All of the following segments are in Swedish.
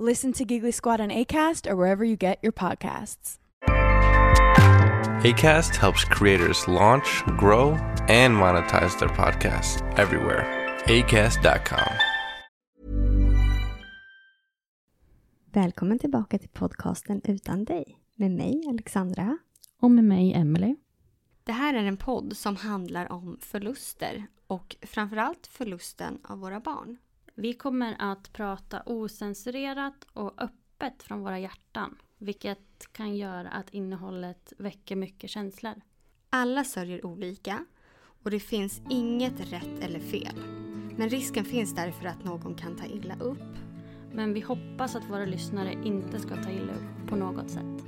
Listen to Giggly Squad on ACAST or wherever you get your podcasts. ACAST helps creators launch, grow, and monetize their podcasts everywhere. ACAST.com. Välkommen tillbaka till podcasten Utan dig med mig Alexandra. Och med mig, Emily. Det här är en podd som handlar om förluster och framförallt förlusten av våra barn. Vi kommer att prata osensurerat och öppet från våra hjärtan. Vilket kan göra att innehållet väcker mycket känslor. Alla sörjer olika och det finns inget rätt eller fel. Men risken finns därför att någon kan ta illa upp. Men vi hoppas att våra lyssnare inte ska ta illa upp på något sätt.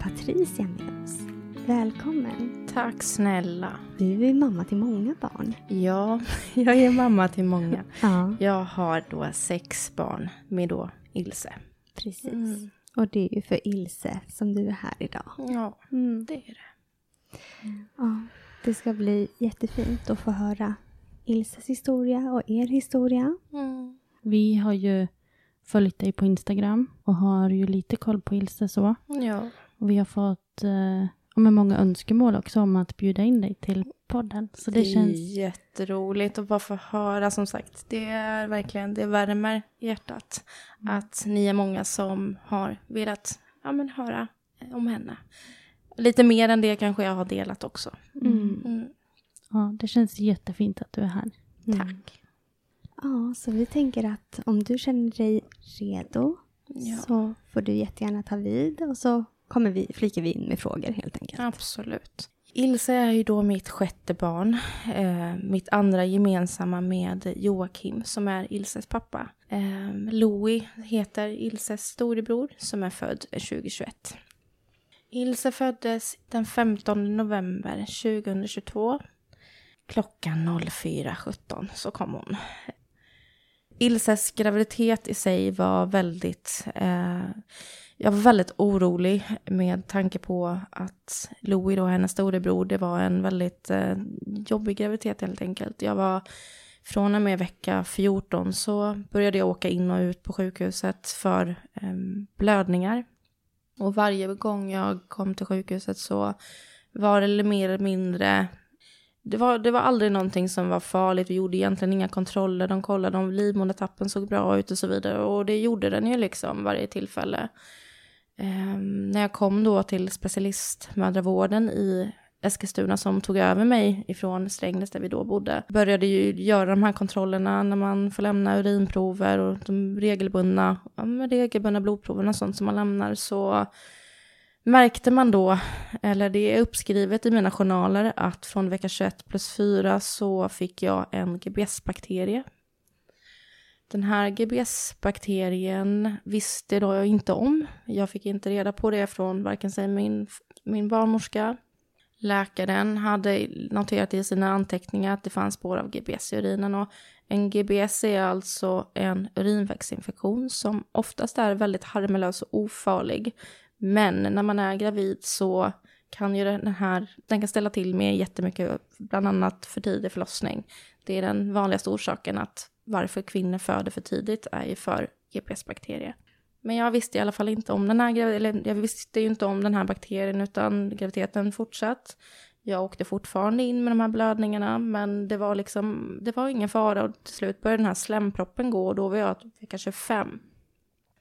Patricia med oss. Välkommen! Tack snälla. Du är mamma till många barn. Ja, jag är mamma till många. Ja, Jag har då sex barn med då Ilse. precis. Mm. Och det är ju för Ilse som du är här idag. Ja, Mm. det är det. Ja, det ska bli jättefint att få höra Ilses historia och er historia. Vi har ju följt dig på Instagram och har ju lite koll på Ilse så. Ja. Och vi har fått eh, men många önskemål också om att bjuda in dig till podden. Så det, det är känns... jätteroligt att bara få höra som sagt. Det är verkligen, det värmer hjärtat att ni är många som har velat ja, men höra eh, om henne. Lite mer än det kanske jag har delat också. Mm. Mm. Ja, det känns jättefint att du är här. Mm. Tack. Ja, så vi tänker att om du känner dig redo Ja. så får du jättegärna ta vid och så kommer vi, flikar vi in med frågor helt enkelt. Absolut. Ilse är ju då mitt sjätte barn. Eh, mitt andra gemensamma med Joakim som är Ilses pappa. Eh, Louis heter Ilses storebror som är född 2021. Ilse föddes den 15 november 2022. Klockan 04.17 så kom hon. Ilses graviditet i sig var väldigt... Eh, jag var väldigt orolig med tanke på att Louie, då, hennes storebror, det var en väldigt eh, jobbig graviditet helt enkelt. Jag var från och med vecka 14 så började jag åka in och ut på sjukhuset för eh, blödningar. Och varje gång jag kom till sjukhuset så var det mer eller mindre det var, det var aldrig någonting som var farligt. Vi gjorde egentligen inga kontroller. De kollade om livmodertappen såg bra ut och så vidare. Och det gjorde den ju liksom varje tillfälle. Eh, när jag kom då till specialistmödravården i Eskilstuna som tog över mig ifrån Strängnäs där vi då bodde. Började ju göra de här kontrollerna när man får lämna urinprover och de regelbundna, ja, regelbundna blodproverna och sånt som man lämnar. Så märkte man då, eller det är uppskrivet i mina journaler, att från vecka 21 plus 4 så fick jag en GBS-bakterie. Den här GBS-bakterien visste då jag inte om. Jag fick inte reda på det från varken sig min, min barnmorska. Läkaren hade noterat i sina anteckningar att det fanns spår av GBS i urinen. Och en GBS är alltså en urinvägsinfektion som oftast är väldigt harmlös och ofarlig. Men när man är gravid så kan ju den här, den kan ställa till med jättemycket, bland annat för tidig förlossning. Det är den vanligaste orsaken att varför kvinnor föder för tidigt är ju för GPS-bakterier. Men jag visste i alla fall inte om den här, eller jag visste ju inte om den här bakterien utan graviditeten fortsatt. Jag åkte fortfarande in med de här blödningarna men det var liksom, det var ingen fara och till slut började den här slemproppen gå och då var jag vecka 25.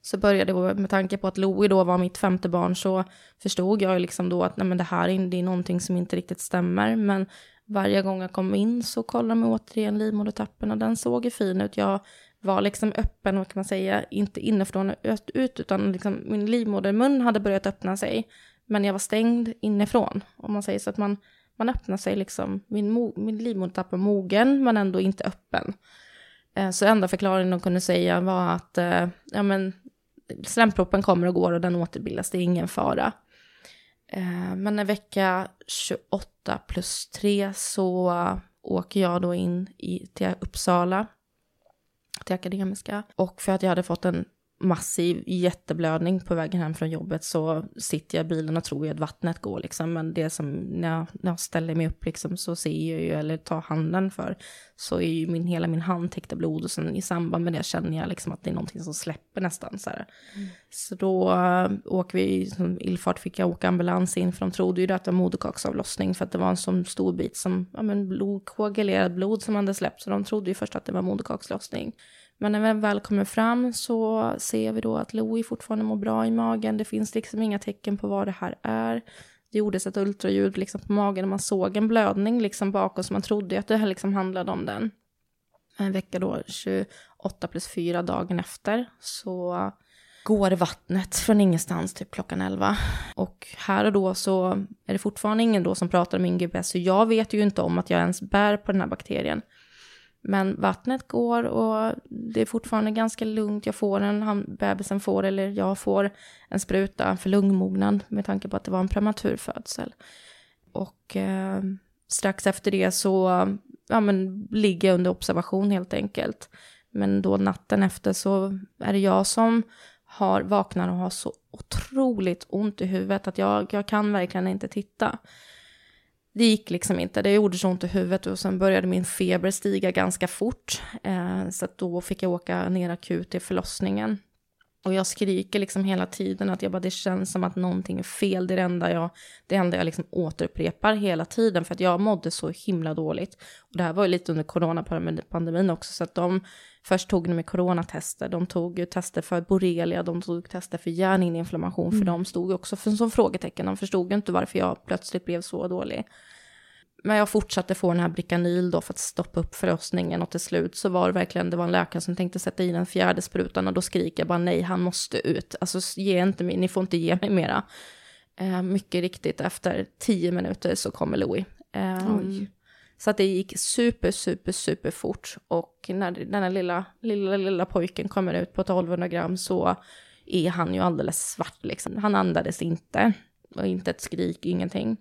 Så började det, med tanke på att Louie då var mitt femte barn så förstod jag liksom då att nej men det här är, det är någonting som inte riktigt stämmer. Men varje gång jag kom in så kollade de återigen livmodertappen och den såg ju fin ut. Jag var liksom öppen, vad kan man säga, inte inifrån och ut, utan liksom min livmodermun hade börjat öppna sig. Men jag var stängd inifrån, om man säger så att man, man öppnar sig liksom, min, min livmodertapp var mogen men ändå inte öppen. Eh, så enda förklaringen de kunde säga var att eh, ja, men, slemproppen kommer och går och den återbildas, det är ingen fara. Eh, men en vecka 28 8 plus 3 så åker jag då in i, till Uppsala, till Akademiska. Och för att jag hade fått en massiv jätteblödning på vägen hem från jobbet så sitter jag i bilen och tror ju att vattnet går liksom. Men det som, när jag, när jag ställer mig upp liksom så ser jag ju, eller tar handen för, så är ju min, hela min hand täckt av blod och sen i samband med det känner jag liksom att det är någonting som släpper nästan så här. Mm. Så då uh, åker vi, som illfart fick jag åka ambulans in för de trodde ju att det var moderkaksavlossning för att det var en sån stor bit som, ja men blod, koagulerad blod som hade släppt så de trodde ju först att det var moderkakslossning. Men när vi väl kommer fram så ser vi då att Louie fortfarande mår bra i magen. Det finns liksom inga tecken på vad det här är. Det gjordes ett ultraljud liksom på magen och man såg en blödning liksom bakom så man trodde att det här liksom handlade om den. En vecka då, 28 plus 4 dagen efter, så går vattnet från ingenstans typ klockan 11. Och här och då så är det fortfarande ingen då som pratar om min GPS, så jag vet ju inte om att jag ens bär på den här bakterien. Men vattnet går och det är fortfarande ganska lugnt. Jag får en, han, bebisen får, eller jag får en spruta för lungmognad med tanke på att det var en prematur födsel. Och eh, strax efter det så ja, men, ligger jag under observation helt enkelt. Men då natten efter så är det jag som har vaknar och har så otroligt ont i huvudet att jag, jag kan verkligen inte titta det gick liksom inte, det gjorde så ont i huvudet och sen började min feber stiga ganska fort. Eh, så då fick jag åka ner akut till förlossningen. Och jag skriker liksom hela tiden att jag bara, det känns som att någonting är fel. Det är det enda jag, det enda jag liksom återupprepar hela tiden för att jag mådde så himla dåligt. Och det här var ju lite under coronapandemin också så att de först tog med coronatester, de tog ju tester för borrelia, de tog tester för hjärnhinneinflammation mm. för de stod också för, som frågetecken. De förstod ju inte varför jag plötsligt blev så dålig. Men jag fortsatte få den här Bricanyl då för att stoppa upp förlossningen och till slut så var det verkligen, det var en läkare som tänkte sätta i den fjärde sprutan och då skriker jag bara nej, han måste ut. Alltså ge inte mig, ni får inte ge mig mera. Eh, mycket riktigt, efter tio minuter så kommer Louis. Eh, så att det gick super, super, super fort. Och när den här lilla, lilla, lilla pojken kommer ut på 1200 gram så är han ju alldeles svart liksom. Han andades inte. Och inte ett skrik, ingenting.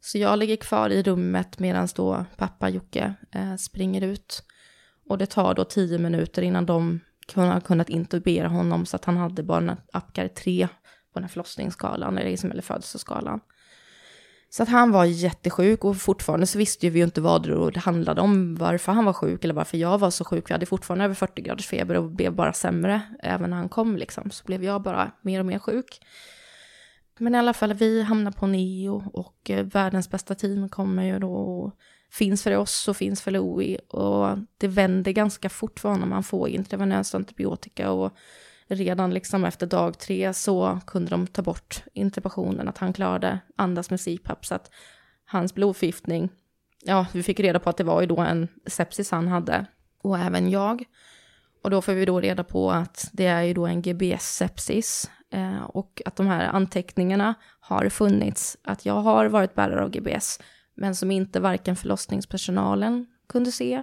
Så jag ligger kvar i rummet medan då pappa Jocke eh, springer ut. Och det tar då tio minuter innan de har kunnat intubera honom så att han hade bara Apgar 3 på den här förlossningsskalan, eller, liksom, eller födelseskalan. Så att han var jättesjuk och fortfarande så visste vi ju inte vad det handlade om, varför han var sjuk eller varför jag var så sjuk. Vi hade fortfarande över 40 graders feber och blev bara sämre. Även när han kom liksom så blev jag bara mer och mer sjuk. Men i alla fall, vi hamnar på neo och eh, världens bästa team kommer ju då och finns för oss och finns för Louie. Och det vänder ganska fort för honom, han får intravenös antibiotika och redan liksom efter dag tre så kunde de ta bort intubationen, att han klarade andas med CPAP. Så att hans blodförgiftning, ja, vi fick reda på att det var ju då en sepsis han hade. Och även jag. Och då får vi då reda på att det är ju då en GBS-sepsis. Eh, och att de här anteckningarna har funnits. Att jag har varit bärare av GBS. Men som inte varken förlossningspersonalen kunde se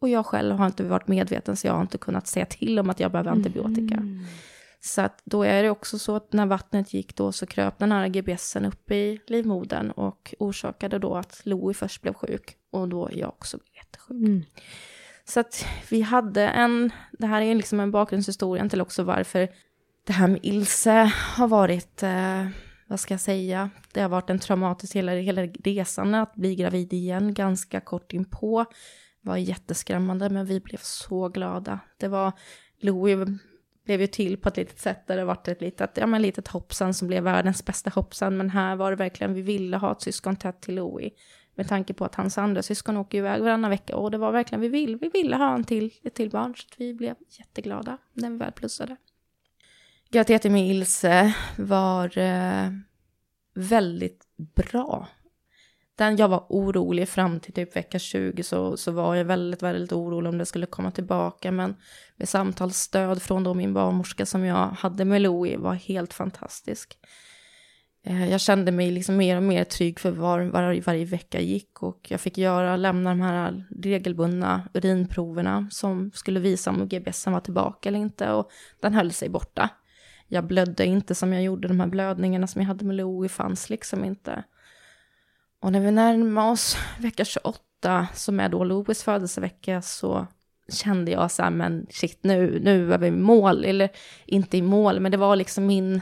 och jag själv har inte varit medveten så jag har inte kunnat säga till om att jag behöver antibiotika. Mm. Så att då är det också så att när vattnet gick då så kröp den här GBSen upp i livmodern och orsakade då att Louie först blev sjuk och då jag också blev jättesjuk. Mm. Så att vi hade en, det här är liksom en bakgrundshistoria till också varför det här med Ilse har varit, eh, vad ska jag säga, det har varit en traumatisk hela, hela resan att bli gravid igen ganska kort inpå. var jätteskrämmande men vi blev så glada. Det var, Louie blev ju till på ett litet sätt där det varit ett litet, ja men litet hoppsan som blev världens bästa hoppsan. Men här var det verkligen, vi ville ha ett syskon tätt till Louie. Med tanke på att hans andra syskon åker iväg varannan vecka. Och det var verkligen, vi, vill, vi ville ha en till, ett till barn. Så vi blev jätteglada när vi väl plussade. Graviditeten med Ilse var eh, väldigt bra. Den jag var orolig fram till typ vecka 20 så, så var jag väldigt, väldigt orolig om det skulle komma tillbaka. Men med samtalsstöd från då min barnmorska som jag hade med Louie var helt fantastisk. Eh, jag kände mig liksom mer och mer trygg för var, var, varje vecka gick och jag fick göra, lämna de här regelbundna urinproverna som skulle visa om GBSen var tillbaka eller inte och den höll sig borta. Jag blödde inte som jag gjorde, de här blödningarna som jag hade med Louie fanns liksom inte. Och när vi närmade oss vecka 28, som är då Louis födelsevecka, så kände jag så här, men shit, nu, nu är vi i mål. Eller inte i mål, men det var liksom min,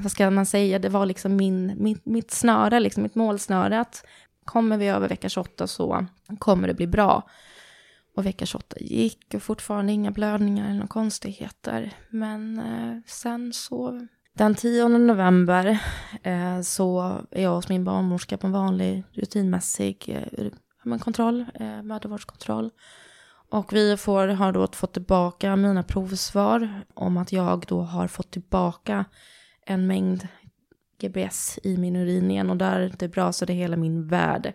vad ska man säga, det var liksom min, mitt, mitt snöre, liksom mitt målsnöre. Att kommer vi över vecka 28 så kommer det bli bra. Och vecka 28 gick och fortfarande inga blödningar eller några konstigheter. Men eh, sen så den 10 november eh, så är jag hos min barnmorska på en vanlig rutinmässig eh, kontroll, eh, mödravårdskontroll. Och vi får, har då fått tillbaka mina provsvar om att jag då har fått tillbaka en mängd GBS i min urin igen och där det är bra så det är hela min värld.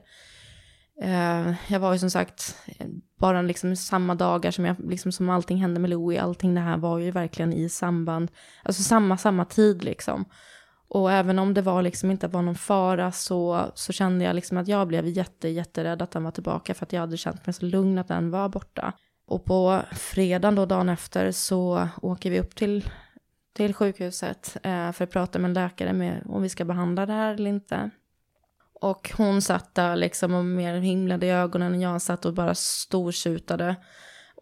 Eh, jag var ju som sagt eh, bara liksom samma dagar som, jag, liksom som allting hände med Louie, allting det här var ju verkligen i samband, alltså samma, samma tid liksom. Och även om det var liksom inte var någon fara så, så kände jag liksom att jag blev jätte, jätterädd att den var tillbaka för att jag hade känt mig så lugn att den var borta. Och på fredagen då, dagen efter, så åker vi upp till, till sjukhuset eh, för att prata med en läkare med om vi ska behandla det här eller inte. Och hon satt där liksom och mer himlade i ögonen. och Jag satt och bara stortjutade.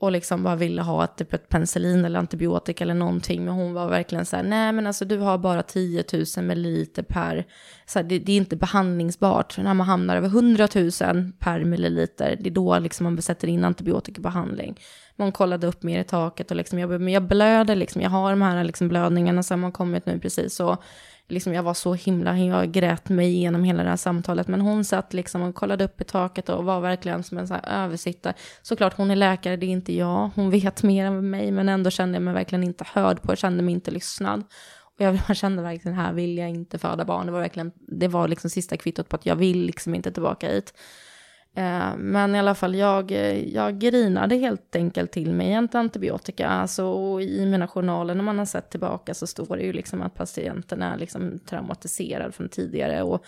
Och liksom bara ville ha ett, typ ett penicillin eller antibiotika eller någonting. Men hon var verkligen så här, nej men alltså du har bara 10 000 milliliter per, så här, det, det, är inte behandlingsbart. När man hamnar över 100 000 per milliliter, det är då liksom man sätter in antibiotikabehandling. Man kollade upp mer i taket och liksom, jag, men jag blöder liksom, jag har de här liksom blödningarna som har kommit nu precis. Och liksom, jag var så himla, jag grät mig igenom hela det här samtalet. Men hon satt liksom och kollade upp i taket och var verkligen som en så här översittare. Såklart hon är läkare, det är inte jag. Hon vet mer än mig, men ändå kände jag mig verkligen inte hörd på. Jag kände mig inte lyssnad. Och jag kände verkligen, här vill jag inte föda barn. Det var verkligen, det var liksom sista kvittot på att jag vill liksom inte tillbaka hit. Eh, men i alla fall, jag, jag grinade helt enkelt till mig en antibiotika. Alltså, i mina journaler när man har sett tillbaka så står det ju liksom att patienten är liksom traumatiserad från tidigare. Och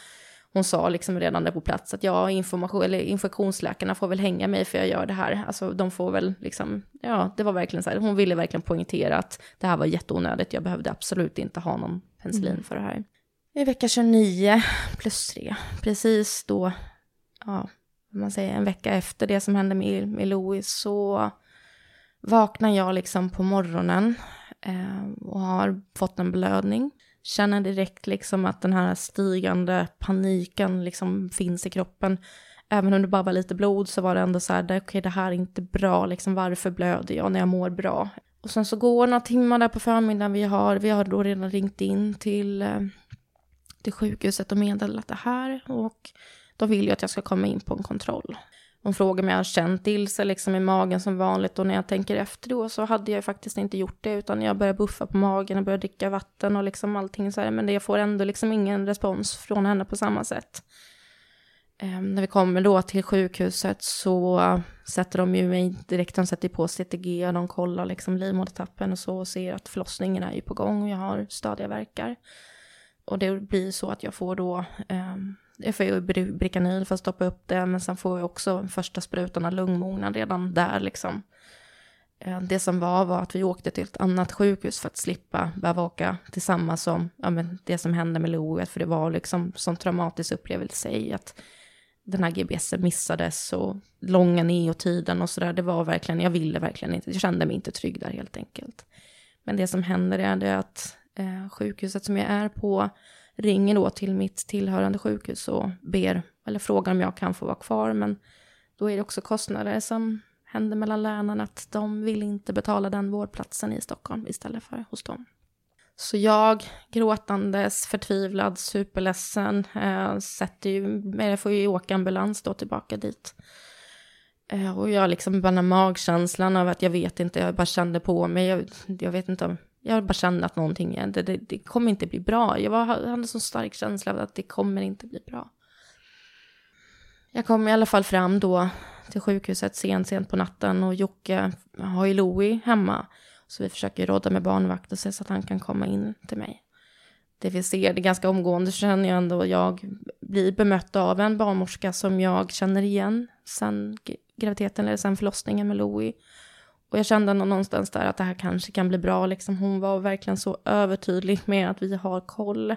hon sa liksom redan där på plats att ja, information, eller infektionsläkarna får väl hänga mig för jag gör det här. Alltså de får väl liksom, ja, det var verkligen så här. Hon ville verkligen poängtera att det här var jätteonödigt. Jag behövde absolut inte ha någon penicillin mm. för det här. I vecka 29 plus 3, precis då, ja, man säger, en vecka efter det som hände med, med Louis så vaknar jag liksom på morgonen eh, och har fått en blödning. Känner direkt liksom att den här stigande paniken liksom finns i kroppen. Även om det bara var lite blod så var det ändå så här, okej okay, det här är inte bra, liksom varför blöder jag när jag mår bra? Och sen så går några timmar där på förmiddagen, vi har, vi har då redan ringt in till, eh, till sjukhuset och meddelat det här. Och de vill ju att jag ska komma in på en kontroll. De frågar om jag har känt Ilse liksom i magen som vanligt och när jag tänker efter då så hade jag faktiskt inte gjort det utan jag började buffa på magen och började dricka vatten och liksom allting så här men jag får ändå liksom ingen respons från henne på samma sätt. Ehm, när vi kommer då till sjukhuset så sätter de ju mig direkt, de sätter på CTG och de kollar liksom livmodertappen och så och ser att förlossningen är ju på gång och jag har stadiga verkar. Och det blir så att jag får då ehm, jag får ju Bricanyl för att stoppa upp det, men sen får jag också första sprutan av lungmognad redan där liksom. Eh, det som var var att vi åkte till ett annat sjukhus för att slippa behöva åka till samma som ja, men det som hände med Louie, för det var liksom sån traumatisk upplevelse i att den här GBS missades och långa neotiden och sådär. Det var verkligen, jag ville verkligen inte, jag kände mig inte trygg där helt enkelt. Men det som händer är det att eh, sjukhuset som jag är på ringer då till mitt tillhörande sjukhus och ber, eller frågar om jag kan få vara kvar. Men då är det också kostnader som händer mellan länen att de vill inte betala den vårdplatsen i Stockholm istället för hos dem. Så jag, gråtandes, förtvivlad, superledsen, eh, sätter ju, jag får ju åka ambulans då tillbaka dit. Eh, och jag liksom bara magkänslan av att jag vet inte, jag bara kände på mig, jag, jag vet inte om, jag bara kände att någonting, det, det, det kommer inte bli bra. Jag var, hade en så stark känsla av att det kommer inte bli bra. Jag kom i alla fall fram då till sjukhuset sent, sent på natten och Jocke har ju Louie hemma. Så vi försöker råda med barnvakt och se så att han kan komma in till mig. Det vi ser, det är ganska omgående känner jag ändå, jag blir bemött av en barnmorska som jag känner igen sen graviditeten eller sen förlossningen med Louie. Och jag kände någonstans där att det här kanske kan bli bra. Liksom hon var verkligen så övertydlig med att vi har koll.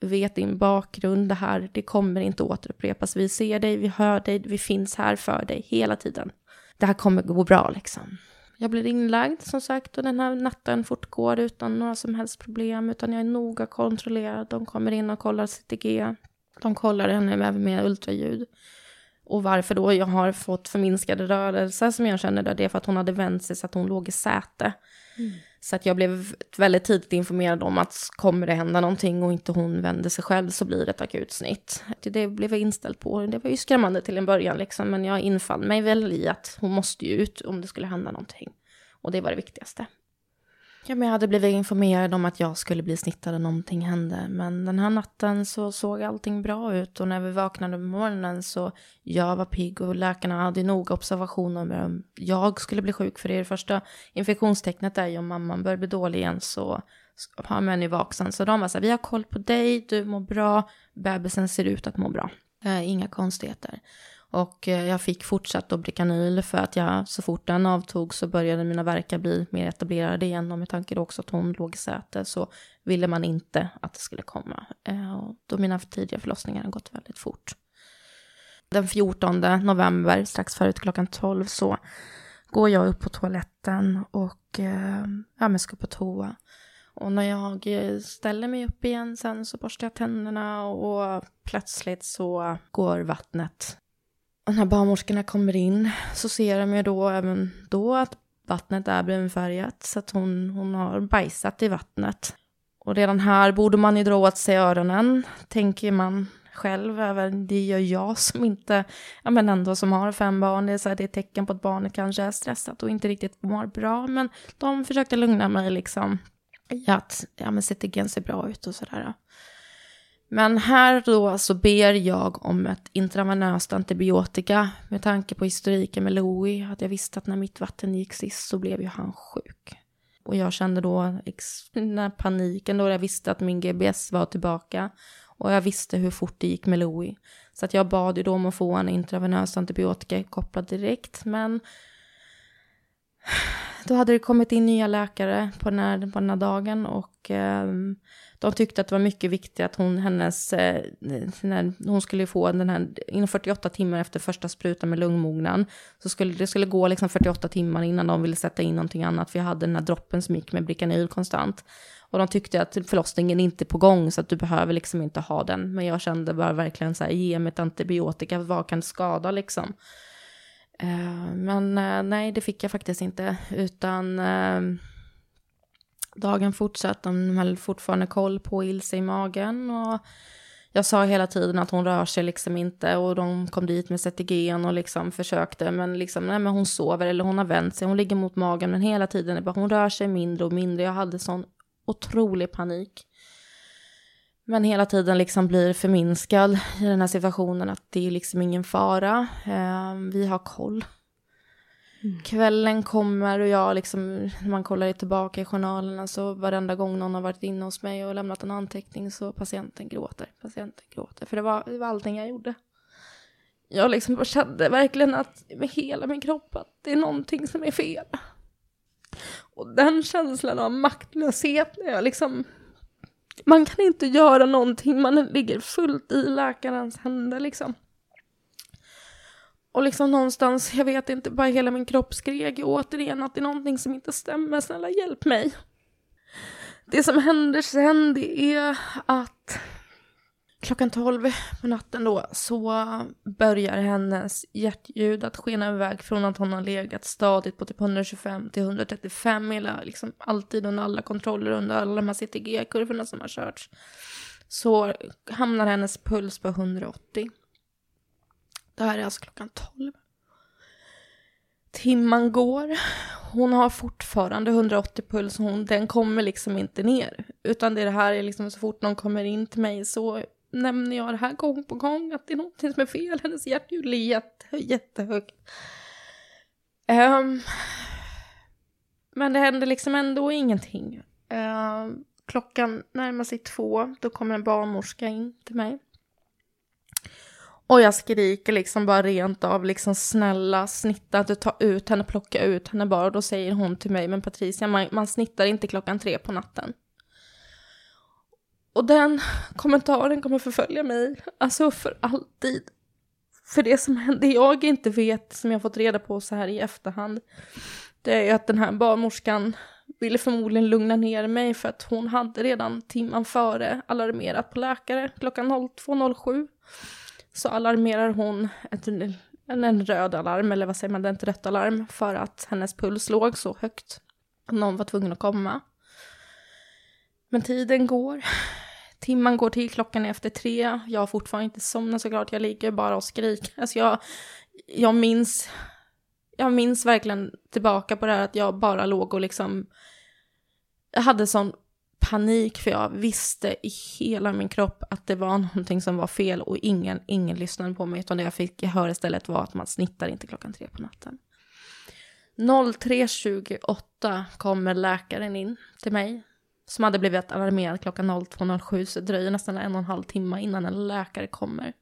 Vi vet din bakgrund, det här, det kommer inte återupprepas. Vi ser dig, vi hör dig, vi finns här för dig hela tiden. Det här kommer gå bra liksom. Jag blir inlagd som sagt och den här natten fortgår utan några som helst problem. Utan jag är noga kontrollerad. De kommer in och kollar CTG. De kollar henne även med ultraljud. Och varför då jag har fått förminskade rörelser som jag känner det, det är för att hon hade vänt sig så att hon låg i säte. Mm. Så att jag blev väldigt tidigt informerad om att kommer det hända någonting och inte hon vänder sig själv så blir det ett akutsnitt. Det blev jag inställd på. Det var ju skrämmande till en början liksom, men jag infann mig väl i att hon måste ju ut om det skulle hända någonting. Och det var det viktigaste. Ja, men jag hade blivit informerad om att jag skulle bli snittad och någonting hände. Men den här natten så såg allting bra ut och när vi vaknade på morgonen så jag var pigg och läkarna hade noga observationer med om jag skulle bli sjuk. För det, det första infektionstecknet är ju om mamman börjar bli dålig igen så har man ju vaksam. Så de var så här, vi har koll på dig, du mår bra, bebisen ser ut att må bra. Äh, inga konstigheter. Och eh, jag fick fortsatt Obrikanyl för att jag så fort den avtog så började mina verkar bli mer etablerade igen. Och med tanke då också att hon låg i säte så ville man inte att det skulle komma. Eh, och då mina tidiga förlossningar har gått väldigt fort. Den 14 november, strax förut klockan 12, så går jag upp på toaletten och eh, ja, men ska på toa. Och när jag ställer mig upp igen sen så borstar jag tänderna och plötsligt så går vattnet och när barnmorskorna kommer in så ser de ju då även då att vattnet är brunfärgat så att hon, hon har bajsat i vattnet. Och redan här borde man ju dra åt sig öronen, tänker man själv. Även det gör jag som inte, ja men ändå som har fem barn. Det är, så här, det är tecken på att barnet kanske är stressat och inte riktigt mår bra. Men de försökte lugna mig liksom i att, ja men CTG'n ser bra ut och sådär. Men här då så ber jag om ett intravenöst antibiotika med tanke på historiken med Louie. Att jag visste att när mitt vatten gick sist så blev ju han sjuk. Och jag kände då den här paniken då jag visste att min GBS var tillbaka. Och jag visste hur fort det gick med Louie. Så att jag bad ju då om att få en intravenös antibiotika kopplad direkt. Men då hade det kommit in nya läkare på den här, på den här dagen och eh, de tyckte att det var mycket viktigt att hon, hennes, eh, när hon skulle få den här, inom 48 timmar efter första sprutan med lungmognan, så skulle det skulle gå liksom 48 timmar innan de ville sätta in någonting annat, för jag hade den här droppen som gick med Bricanyl konstant. Och de tyckte att förlossningen inte är på gång, så att du behöver liksom inte ha den. Men jag kände bara verkligen så här, ge mig ett antibiotika, vad kan skada liksom? Eh, men eh, nej, det fick jag faktiskt inte, utan eh, dagen fortsatte, de höll fortfarande koll på Ilse i magen och jag sa hela tiden att hon rör sig liksom inte och de kom dit med CTG och liksom försökte men liksom nej men hon sover eller hon har vänt sig, hon ligger mot magen men hela tiden bara hon rör sig mindre och mindre. Jag hade sån otrolig panik. Men hela tiden liksom blir förminskad i den här situationen att det är liksom ingen fara. Ehm, vi har koll. Mm. Kvällen kommer och jag liksom, när man kollar tillbaka i journalerna så alltså varenda gång någon har varit inne hos mig och lämnat en anteckning så patienten gråter, patienten gråter. För det var, det var allting jag gjorde. Jag liksom kände verkligen att med hela min kropp att det är någonting som är fel. Och den känslan av maktlöshet när jag liksom, man kan inte göra någonting, man ligger fullt i läkarens händer liksom. Och liksom någonstans, jag vet inte, bara hela min kropp skrek återigen att det är någonting som inte stämmer. Snälla hjälp mig. Det som händer sen det är att klockan 12 på natten då så börjar hennes hjärtljud att skena iväg från att hon har legat stadigt på typ 125 till 135 hela, liksom alltid under alla kontroller under alla de här CTG-kurvorna som har körts. Så hamnar hennes puls på 180. Det här är alltså klockan 12. Timman går. Hon har fortfarande 180 puls. Hon, den kommer liksom inte ner. Utan det här är liksom så fort någon kommer in till mig så nämner jag det här gång på gång. Att det är någonting som är fel. Hennes hjärtljud är jätte, jättehögt. Um, men det händer liksom ändå ingenting. Um, klockan närmar sig två. Då kommer en barnmorska in till mig. Och jag skriker liksom bara rent av liksom snälla snitta du ta ut henne, plocka ut henne bara. Och då säger hon till mig, men Patricia man, man snittar inte klockan tre på natten. Och den kommentaren kommer förfölja mig, alltså för alltid. För det som hände, jag inte vet, som jag fått reda på så här i efterhand, det är att den här barnmorskan ville förmodligen lugna ner mig för att hon hade redan timman före alarmerat på läkare klockan 02.07 så alarmerar hon ett, en, en röd alarm, eller vad säger man, det är inte rött alarm, för att hennes puls låg så högt. Någon var tvungen att komma. Men tiden går. Timman går till, klockan är efter tre. Jag har fortfarande inte somnat såklart, jag ligger bara och skriker. Alltså jag, jag minns, jag minns verkligen tillbaka på det här att jag bara låg och liksom, jag hade sån panik för jag visste i hela min kropp att det var någonting som var fel och ingen, ingen lyssnade på mig utan det jag fick höra istället var att man snittar inte klockan tre på natten. 03.28 kommer läkaren in till mig som hade blivit alarmerad klockan 02.07 så det dröjer nästan en och en halv timme innan en läkare kommer.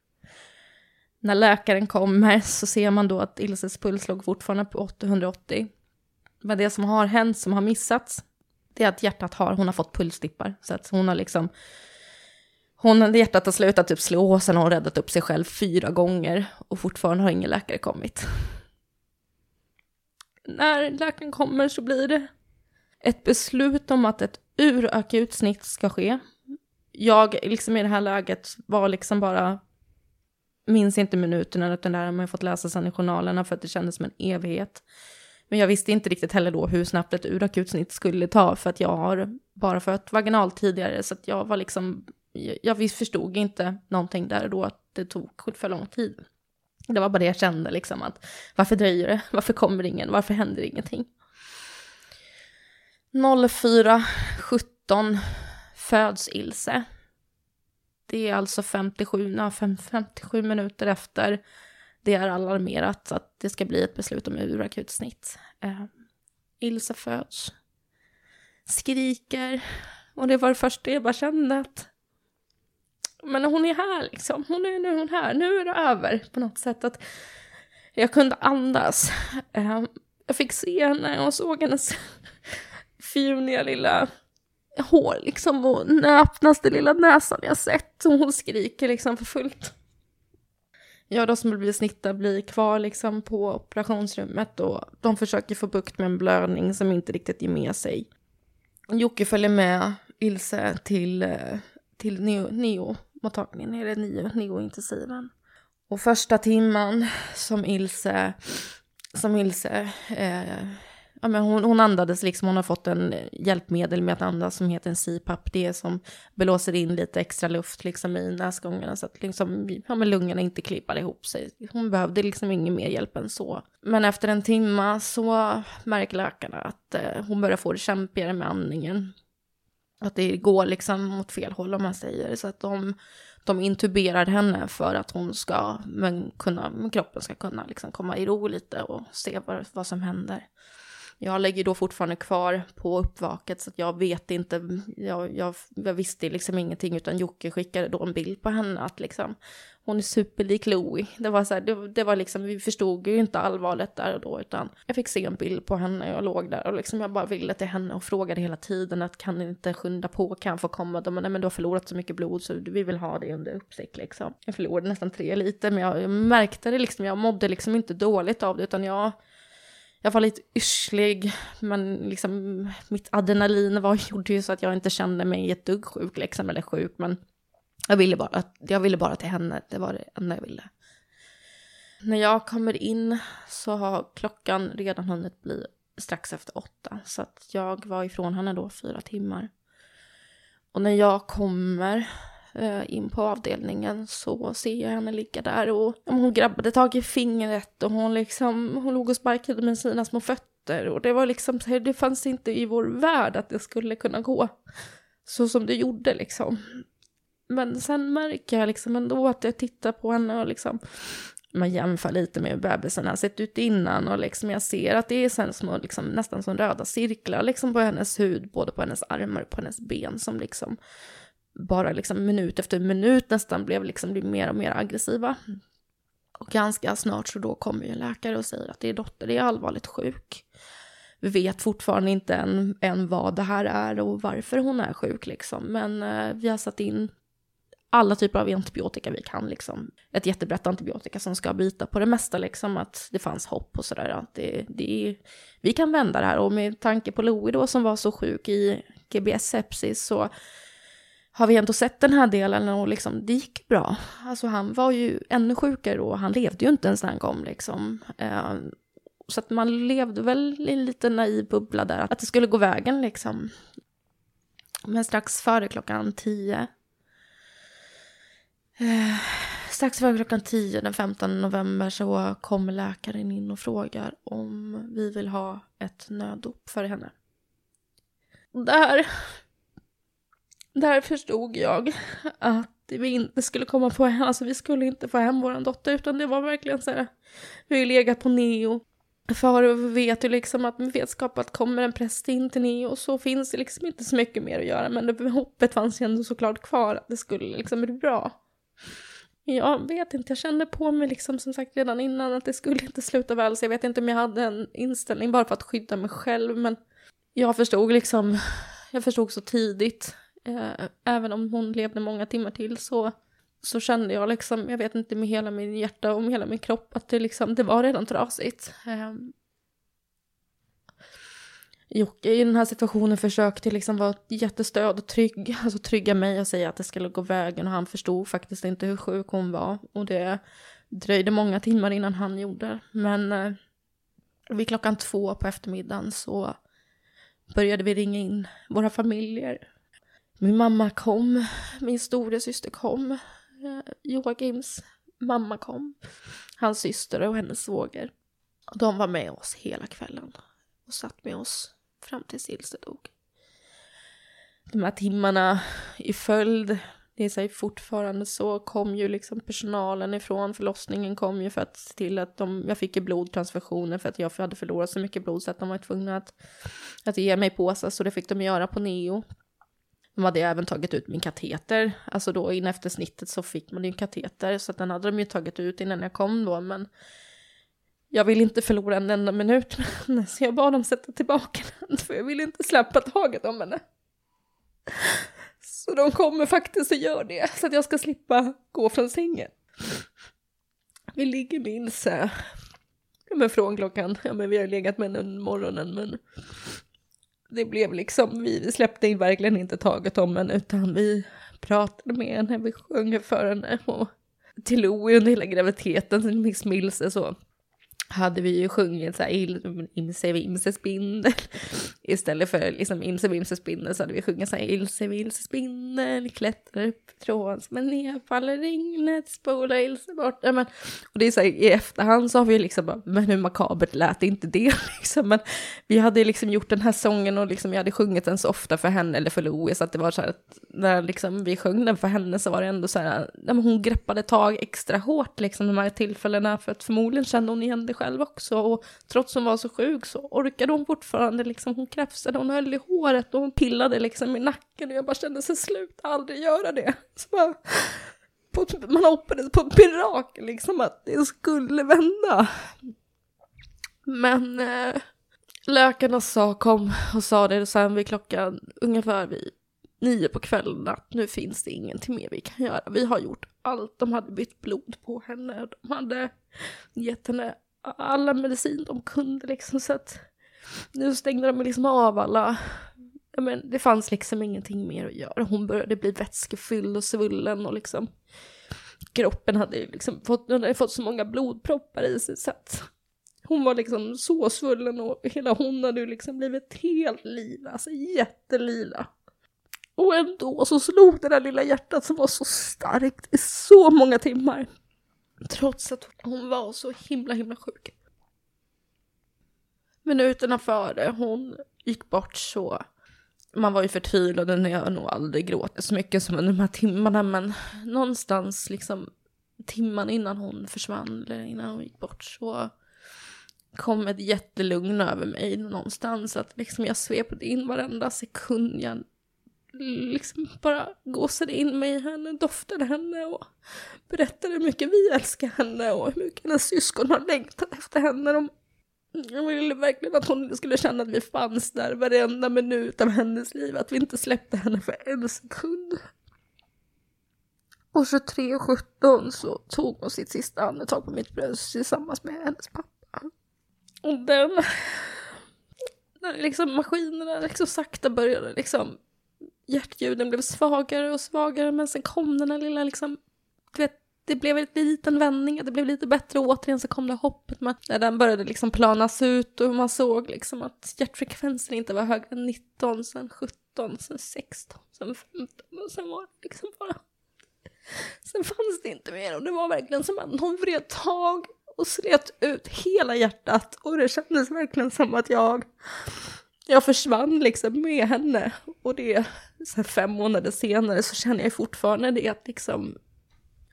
När läkaren kommer så ser man då att Ilses puls låg fortfarande på 880. Men det som har hänt, som har missats, det är att hjärtat har, hon har fått pulsdippar. Så att hon har liksom, hon, hjärtat har slutat typ slå, och sen har hon räddat upp sig själv fyra gånger och fortfarande har ingen läkare kommit. När läkaren kommer så blir det ett beslut om att ett urakut snitt ska ske. Jag liksom i det här läget var liksom bara, minns inte minuterna, utan det här har man fått läsa sen i journalerna för att det kändes som en evighet. Men jag visste inte riktigt heller då hur snabbt ett urakutsnitt skulle ta för att jag har bara fött vaginalt tidigare så att jag var liksom, jag förstod inte någonting där då att det tog för lång tid. Det var bara det jag kände liksom att varför dröjer det? Varför kommer ingen? Varför händer ingenting? 04.17 föds Ilse. Det är alltså 57, 57 minuter efter det är alarmerat att det ska bli ett beslut om urakutsnitt. Eh, Ilse föds. Skriker. Och det var det första jag bara kände att men hon är här liksom. Hon är, nu är hon här. Nu är det över på något sätt. att Jag kunde andas. Eh, jag fick se henne och såg hennes fjuniga lilla hår liksom och näpnaste lilla näsan jag sett. Och hon skriker liksom för fullt Ja, de som blir snittade blir kvar liksom på operationsrummet och de försöker få bukt med en blödning som inte riktigt ger med sig. Jocke följer med Ilse till, eh, till neomottagningen, neo, eller neo, Neo, Och första timman som Ilse, som Ilse eh, ja, men hon, hon andades liksom, hon har fått en hjälpmedel med att andas som heter en CPAP. Det är som blåser in lite extra luft liksom i näsgångarna så att liksom, ja, men lungorna inte klippar ihop sig. Hon behövde liksom ingen mer hjälp än så. Men efter en timma så märker läkarna att eh, hon börjar få det kämpigare med andningen. Att det går liksom mot fel håll om man säger. Så att de, de intuberar henne för att hon ska, men kunna, kroppen ska kunna liksom komma i ro lite och se vad, vad som händer. Jag lägger då fortfarande kvar på uppvaket så att jag vet inte, jag, jag, jag visste liksom ingenting utan Jocke skickade då en bild på henne att liksom hon är superlik Louie. Det var så här, det, det, var liksom, vi förstod ju inte allvaret där och då utan jag fick se en bild på henne jag låg där och liksom jag bara ville till henne och frågade hela tiden att kan ni inte skynda på, kan jag få komma? De nej men du har förlorat så mycket blod så vi vill ha det under uppsikt liksom. Jag förlorade nästan tre liter men jag, jag märkte det liksom, jag mådde liksom inte dåligt av det utan jag jag var lite yrslig, men liksom mitt adrenalin var, gjorde ju så att jag inte kände mig ett dugg sjuk, liksom, eller sjuk, men Jag ville bara, jag ville bara till henne, det var det enda jag ville. När jag kommer in så har klockan redan hunnit bli strax efter åtta. Så att jag var ifrån henne då fyra timmar. Och när jag kommer Eh, in på avdelningen så ser jag henne ligga där och hon grabbade tag i fingret och hon liksom, hon låg och sparkade med sina små fötter och det var liksom, det fanns inte i vår värld att det skulle kunna gå så som det gjorde liksom. Men sen märker jag liksom ändå att jag tittar på henne och liksom man jämför lite med hur bebisen har sett ut innan och liksom jag ser att det är sen små, liksom, nästan som röda cirklar liksom på hennes hud, både på hennes armar och på hennes ben som liksom bara liksom minut efter minut nästan blev liksom blev mer och mer aggressiva. Och ganska snart så då kommer ju en läkare och säger att det är dotter, det är allvarligt sjuk. Vi vet fortfarande inte än, än vad det här är och varför hon är sjuk liksom. Men eh, vi har satt in alla typer av antibiotika vi kan liksom. Ett jättebrett antibiotika som ska bita på det mesta liksom. Att det fanns hopp och sådär. Att det, det, vi kan vända det här och med tanke på Louie då som var så sjuk i GBS sepsis så har vi ändå sett den här delen och liksom, det gick bra. Alltså han var ju ännu sjukare och han levde ju inte ens när han kom liksom. Eh, så att man levde väl i en liten naiv bubbla där, att det skulle gå vägen liksom. Men strax före klockan tio, eh, strax före klockan tio den 15 november så kommer läkaren in och frågar om vi vill ha ett nöddop för henne. Där där förstod jag att vi inte skulle komma på... hem, alltså vi skulle inte få hem vår dotter utan det var verkligen så här, vi har ju legat på neo för vi vet ju liksom att med vetskap att kommer en präst in till neo så finns det liksom inte så mycket mer att göra men det, hoppet fanns ju ändå såklart kvar att det skulle liksom bli bra. Jag vet inte, jag kände på mig liksom som sagt redan innan att det skulle inte sluta väl så jag vet inte om jag hade en inställning bara för att skydda mig själv men jag förstod liksom, jag förstod så tidigt Eh, även om hon levde många timmar till så, så kände jag liksom, jag vet inte med hela min hjärta och med hela min kropp att det liksom, det var redan trasigt. Eh, Jocke i den här situationen försökte liksom vara jättestöd och trygg, alltså trygga mig och säga att det skulle gå vägen och han förstod faktiskt inte hur sjuk hon var och det dröjde många timmar innan han gjorde. Men eh, vid klockan två på eftermiddagen så började vi ringa in våra familjer min mamma kom, min stora syster kom, eh, Joakims mamma kom, hans syster och hennes svåger. De var med oss hela kvällen och satt med oss fram tills Ilse dog. De här timmarna i följd, det är fortfarande så, kom ju liksom personalen ifrån förlossningen kom ju för att se till att de, jag fick blodtransfusioner för att jag hade förlorat så mycket blod så att de var tvungna att, att ge mig påsar så det fick de göra på neo. De hade även tagit ut min kateter, alltså då in efter snittet så fick man ju en kateter så att den hade de ju tagit ut innan jag kom då men jag vill inte förlora en enda minut med henne så jag bad dem sätta tillbaka den för jag vill inte släppa taget om henne. Så de kommer faktiskt och gör det så att jag ska slippa gå från sängen. Vi ligger minst... Eh, ja men från klockan, ja men vi har legat med henne morgonen men det blev liksom, vi släppte verkligen inte taget om henne utan vi pratade med henne, vi sjöng för henne och till Louie under hela graviditeten, Miss Mills. så hade vi ju sjungit så här Imse vimse spindel. Istället för liksom Imse vimse spindel så hade vi sjungit så här Ilse vilse spindel klättrar upp tråden som en nedfaller regnet spolar Ilse bort. Ja, men, och det är så här, i efterhand så har vi liksom bara, men hur makabert lät inte det liksom. Men vi hade liksom gjort den här sången och liksom jag hade sjungit den så ofta för henne eller för Louis att det var så här att när liksom vi sjöng den för henne så var det ändå så här, ja, hon greppade tag extra hårt liksom de här tillfällena för att förmodligen kände hon igen det själv också. Och trots hon var så sjuk så orkade hon fortfarande liksom, hon krafsade, hon höll i håret och hon pillade liksom i nacken och jag bara kände sig slut, aldrig göra det. Så bara, på, man hoppades på ett mirakel liksom att det skulle vända. Men eh, läkarna sa, kom och sa det sen vid klockan ungefär vid nio på kvällen att nu finns det ingenting mer vi kan göra. Vi har gjort allt. De hade bytt blod på henne. De hade gett henne alla medicin de kunde liksom så att nu stängde de liksom av alla men det fanns liksom ingenting mer att göra. Hon började bli vätskefylld och svullen och liksom kroppen hade liksom fått, hon hade fått så många blodproppar i sig så att hon var liksom så svullen och hela hon hade ju liksom blivit helt lila, alltså jättelila. Och ändå så slog det där lilla hjärtat som var så starkt i så många timmar. Trots att hon var så himla himla sjuk. Minuterna före hon gick bort så man var ju förtvivlad och jag har nog aldrig gråtit så mycket som under de här timmarna men någonstans liksom timman innan hon försvann eller innan hon gick bort så kom ett jättelugn över mig någonstans att liksom jag svepte in varenda sekund jag liksom bara gåsade in mig i henne, doftade henne och berättade hur mycket vi älskar henne och hur mycket hennes syskon har längtat efter henne. De jag ville verkligen att hon skulle känna att vi fanns där varenda minut av hennes liv, att vi inte släppte henne för en sekund. Och 23.17 så tog hon sitt sista andetag på mitt bröst tillsammans med hennes pappa. Och den... När liksom maskinerna liksom sakta började liksom... Hjärtljuden blev svagare och svagare men sen kom den där lilla liksom... Du vet, det blev en liten vändning, det blev lite bättre och återigen så kom det hoppet med när den började liksom planas ut och man såg liksom att hjärtfrekvensen inte var högre än 19, sen 17, sen 16, sen 15 och sen var det liksom bara... Sen fanns det inte mer och det var verkligen som att någon vred tag och slet ut hela hjärtat och det kändes verkligen som att jag jag försvann liksom med henne och det så fem månader senare så känner jag fortfarande det att liksom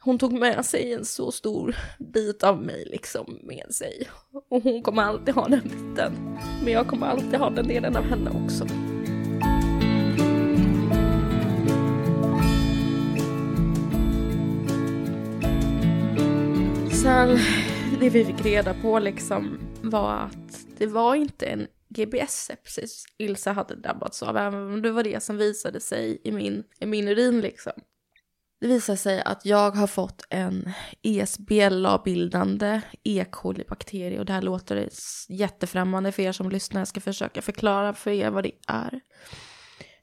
hon tog med sig en så stor bit av mig liksom med sig. Och hon kommer alltid ha den biten. Men jag kommer alltid ha den delen av henne också. Sen, det vi fick reda på liksom var att det var inte en GBS-sepsis Ilsa hade drabbats av, även om det var det som visade sig i min, i min urin liksom. Det visar sig att jag har fått en ESBLA-bildande E. coli-bakterie e och det här låter jättefrämmande för er som lyssnar. Jag ska försöka förklara för er vad det är.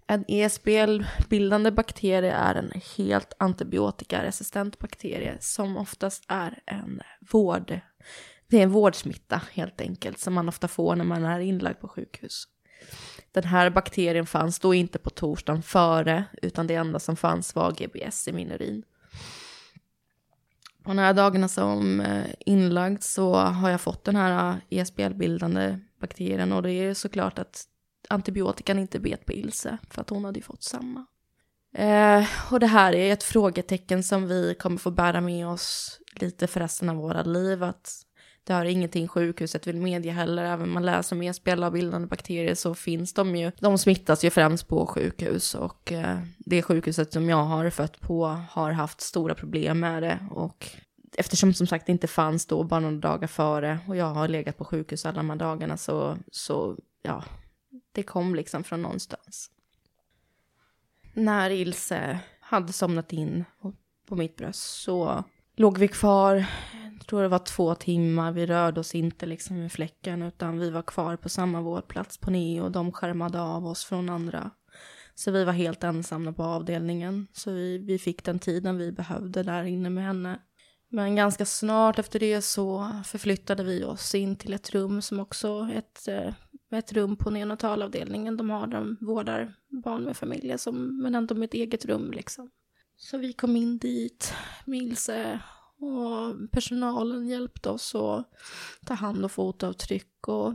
En ESBL-bildande bakterie är en helt antibiotikaresistent bakterie som oftast är en vård. Det är en vårdsmitta helt enkelt som man ofta får när man är inlagd på sjukhus. Den här bakterien fanns då inte på torsdagen före, utan det enda som fanns var GBS i min urin. På de här dagarna som eh, inlagd så har jag fått den här eh, ESBL-bildande bakterien och det är såklart att antibiotikan inte bet på Ilse för att hon hade ju fått samma. Eh, och det här är ett frågetecken som vi kommer få bära med oss lite för resten av våra liv. Att det har ingenting sjukhuset vill medge heller. Även om man läser om spjällavbildande bakterier så finns de ju. De smittas ju främst på sjukhus och eh, det sjukhuset som jag har fött på har haft stora problem med det. Och eftersom som sagt det inte fanns då bara några dagar före och jag har legat på sjukhus alla de här dagarna så, så ja, det kom liksom från någonstans. När Ilse hade somnat in på mitt bröst så låg vi kvar jag tror det var två timmar, vi rörde oss inte liksom i fläcken utan vi var kvar på samma vårdplats på Neo och de skärmade av oss från andra. Så vi var helt ensamma på avdelningen. Så vi, vi fick den tiden vi behövde där inne med henne. Men ganska snart efter det så förflyttade vi oss in till ett rum som också ett, eh, ett rum på neonatalavdelningen. De har, de vårdar barn med familjer som, men ändå med ett eget rum liksom. Så vi kom in dit med Ilse och personalen hjälpte oss att ta hand om fotavtryck och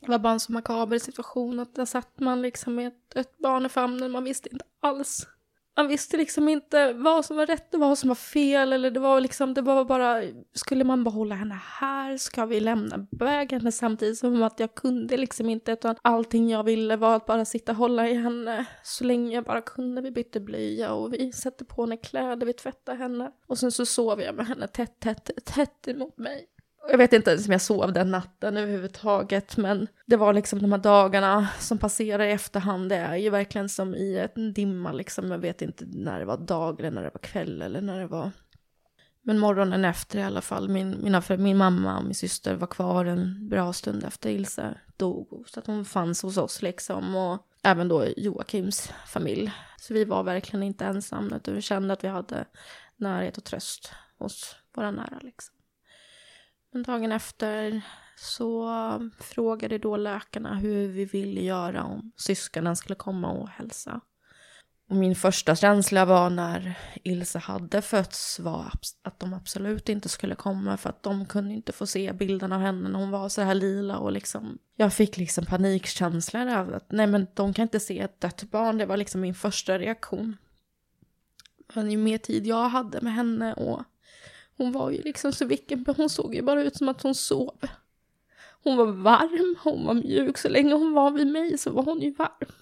det var bara en så makaber situation att där satt man liksom med ett, ett barn i famnen, man visste inte alls man visste liksom inte vad som var rätt och vad som var fel. Eller det var liksom, det var bara, skulle man behålla henne här? Ska vi lämna iväg henne samtidigt som att jag kunde liksom inte. Utan allting jag ville var att bara sitta och hålla i henne så länge jag bara kunde. Vi bytte blöja och vi satte på henne kläder, vi tvättade henne. Och sen så sov jag med henne tätt, tätt, tätt emot mig. Jag vet inte ens om jag sov den natten överhuvudtaget, men det var liksom de här dagarna som passerar i efterhand, det är ju verkligen som i en dimma liksom. Jag vet inte när det var dag eller när det var kväll eller när det var Men morgonen efter i alla fall, min, mina, min mamma och min syster var kvar en bra stund efter Ilse dog. Så att hon fanns hos oss liksom. Och även då Joakims familj. Så vi var verkligen inte ensamma, utan vi kände att vi hade närhet och tröst hos våra nära liksom. Men dagen efter så frågade då läkarna hur vi ville göra om syskonen skulle komma och hälsa. Och min första känsla var när Ilse hade fötts var att de absolut inte skulle komma för att de kunde inte få se bilden av henne när hon var så här lila och liksom jag fick liksom panikkänslor av att nej men de kan inte se ett dött barn. Det var liksom min första reaktion. Men ju mer tid jag hade med henne och hon var ju liksom så vilken, hon såg ju bara ut som att hon sov. Hon var varm, hon var mjuk, så länge hon var vid mig så var hon ju varm.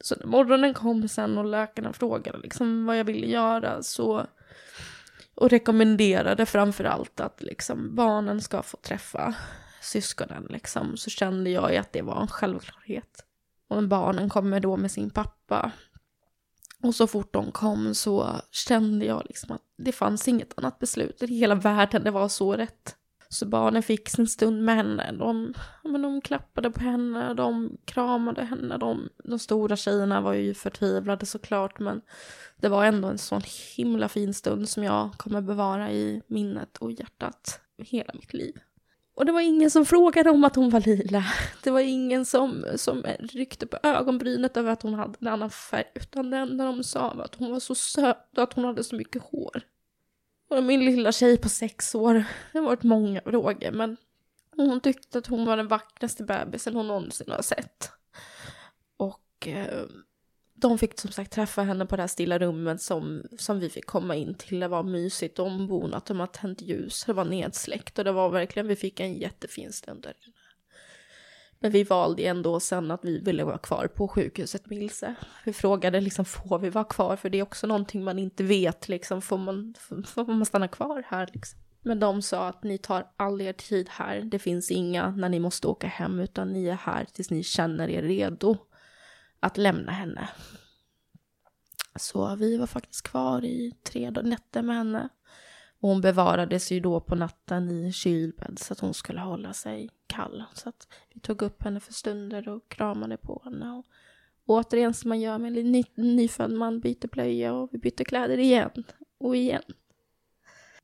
Så när morgonen kom sen och läkarna frågade liksom vad jag ville göra så och rekommenderade framför allt att liksom barnen ska få träffa syskonen liksom så kände jag att det var en självklarhet. Och barnen kommer då med sin pappa. Och så fort de kom så kände jag liksom att det fanns inget annat beslut i hela världen, det var så rätt. Så barnen fick sin stund med henne. De, men de klappade på henne, de kramade henne. De, de stora tjejerna var ju förtvivlade såklart, men det var ändå en sån himla fin stund som jag kommer bevara i minnet och hjärtat hela mitt liv. Och det var ingen som frågade om att hon var lila. Det var ingen som, som ryckte på ögonbrynet över att hon hade en annan färg. Utan det enda de sa var att hon var så söt och att hon hade så mycket hår. Och min lilla tjej på sex år, det har varit många frågor men hon tyckte att hon var den vackraste bebisen hon någonsin har sett. Och eh, de fick som sagt träffa henne på det här stilla rummet som, som vi fick komma in till. Det var mysigt, ombonat, de hade tänt ljus, det var nedsläckt och det var verkligen, vi fick en jättefin stund där inne. Men vi valde ändå sen att vi ville vara kvar på sjukhuset med Ilse. Vi frågade liksom, får vi vara kvar? För det är också någonting man inte vet, liksom, får man, får man stanna kvar här liksom? Men de sa att ni tar all er tid här. Det finns inga när ni måste åka hem, utan ni är här tills ni känner er redo att lämna henne. Så vi var faktiskt kvar i tre nätter med henne. Och hon bevarades ju då på natten i kylbädd så att hon skulle hålla sig kall. Så att vi tog upp henne för stunder och kramade på henne. Och återigen som man gör med en ny, nyfödd man, byter blöja och vi bytte kläder igen och igen.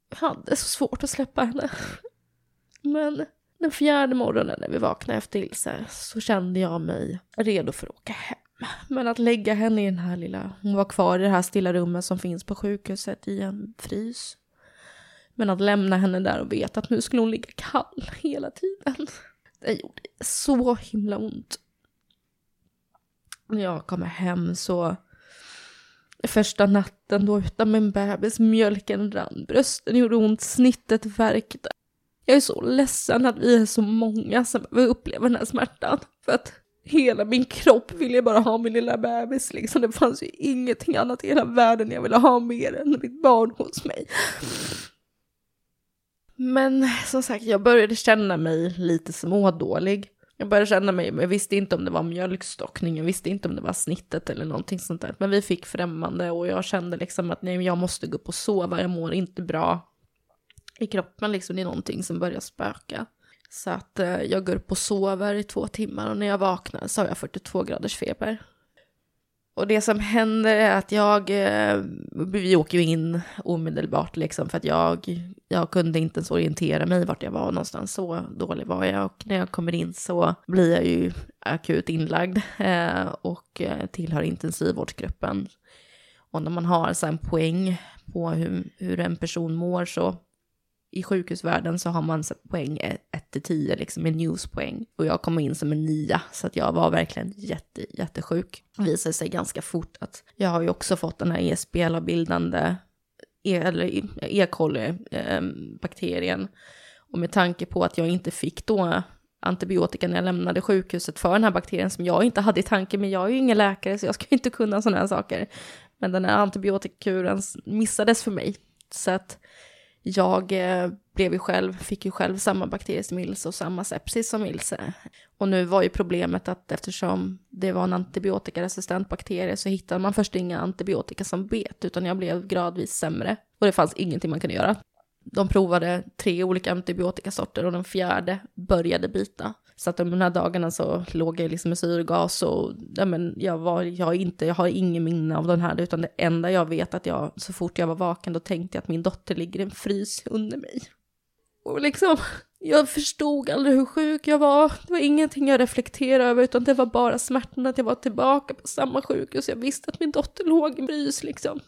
Jag hade så svårt att släppa henne. Men den fjärde morgonen när vi vaknade efter Ilse så kände jag mig redo för att åka hem. Men att lägga henne i den här lilla, hon var kvar i det här stilla rummet som finns på sjukhuset i en frys. Men att lämna henne där och veta att nu skulle hon ligga kall hela tiden. Det gjorde så himla ont. När jag kommer hem så första natten då utan min bebis, mjölken rann, brösten gjorde ont, snittet värkte. Jag är så ledsen att vi är så många som behöver uppleva den här smärtan. För att hela min kropp ville bara ha min lilla bebis liksom. Det fanns ju ingenting annat i hela världen jag ville ha mer än mitt barn hos mig. Men som sagt, jag började känna mig lite smådålig. Jag började känna mig, jag visste inte om det var mjölkstockning, jag visste inte om det var snittet eller någonting sånt där. Men vi fick främmande och jag kände liksom att nej, jag måste gå upp och sova, jag mår inte bra i kroppen liksom, det är någonting som börjar spöka. Så att eh, jag går upp och sover i två timmar och när jag vaknar så har jag 42 graders feber. Och det som händer är att jag, eh, vi åker ju in omedelbart liksom för att jag, jag kunde inte ens orientera mig vart jag var någonstans, så dålig var jag. Och när jag kommer in så blir jag ju akut inlagd eh, och tillhör intensivvårdsgruppen. Och när man har så en poäng på hur, hur en person mår så i sjukhusvärlden så har man poäng 1-10 liksom en newspoäng. Och jag kom in som en nia, så att jag var verkligen jätte, jättesjuk. Det visade sig ganska fort att jag har ju också fått den här ESBL-bildande, e, eller E. coli-bakterien. Ehm, Och med tanke på att jag inte fick då antibiotika när jag lämnade sjukhuset för den här bakterien som jag inte hade i tanken, men jag är ju ingen läkare så jag ska inte kunna sådana här saker. Men den här antibiotikakuren missades för mig. Så att jag eh, blev ju själv, fick ju själv samma bakterier som Ilse och samma sepsis som Ilse. Och nu var ju problemet att eftersom det var en antibiotikaresistent bakterie så hittade man först inga antibiotika som bet, utan jag blev gradvis sämre. Och det fanns ingenting man kunde göra. De provade tre olika antibiotikasorter och den fjärde började bita. Så att de här dagarna så låg jag liksom med syrgas och ja, men jag, var, jag, inte, jag har ingen minne av den här, utan det enda jag vet att jag, så fort jag var vaken, då tänkte jag att min dotter ligger i en frys under mig. Och liksom, jag förstod aldrig hur sjuk jag var. Det var ingenting jag reflekterade över, utan det var bara smärtan att jag var tillbaka på samma sjukhus. Jag visste att min dotter låg i frys liksom.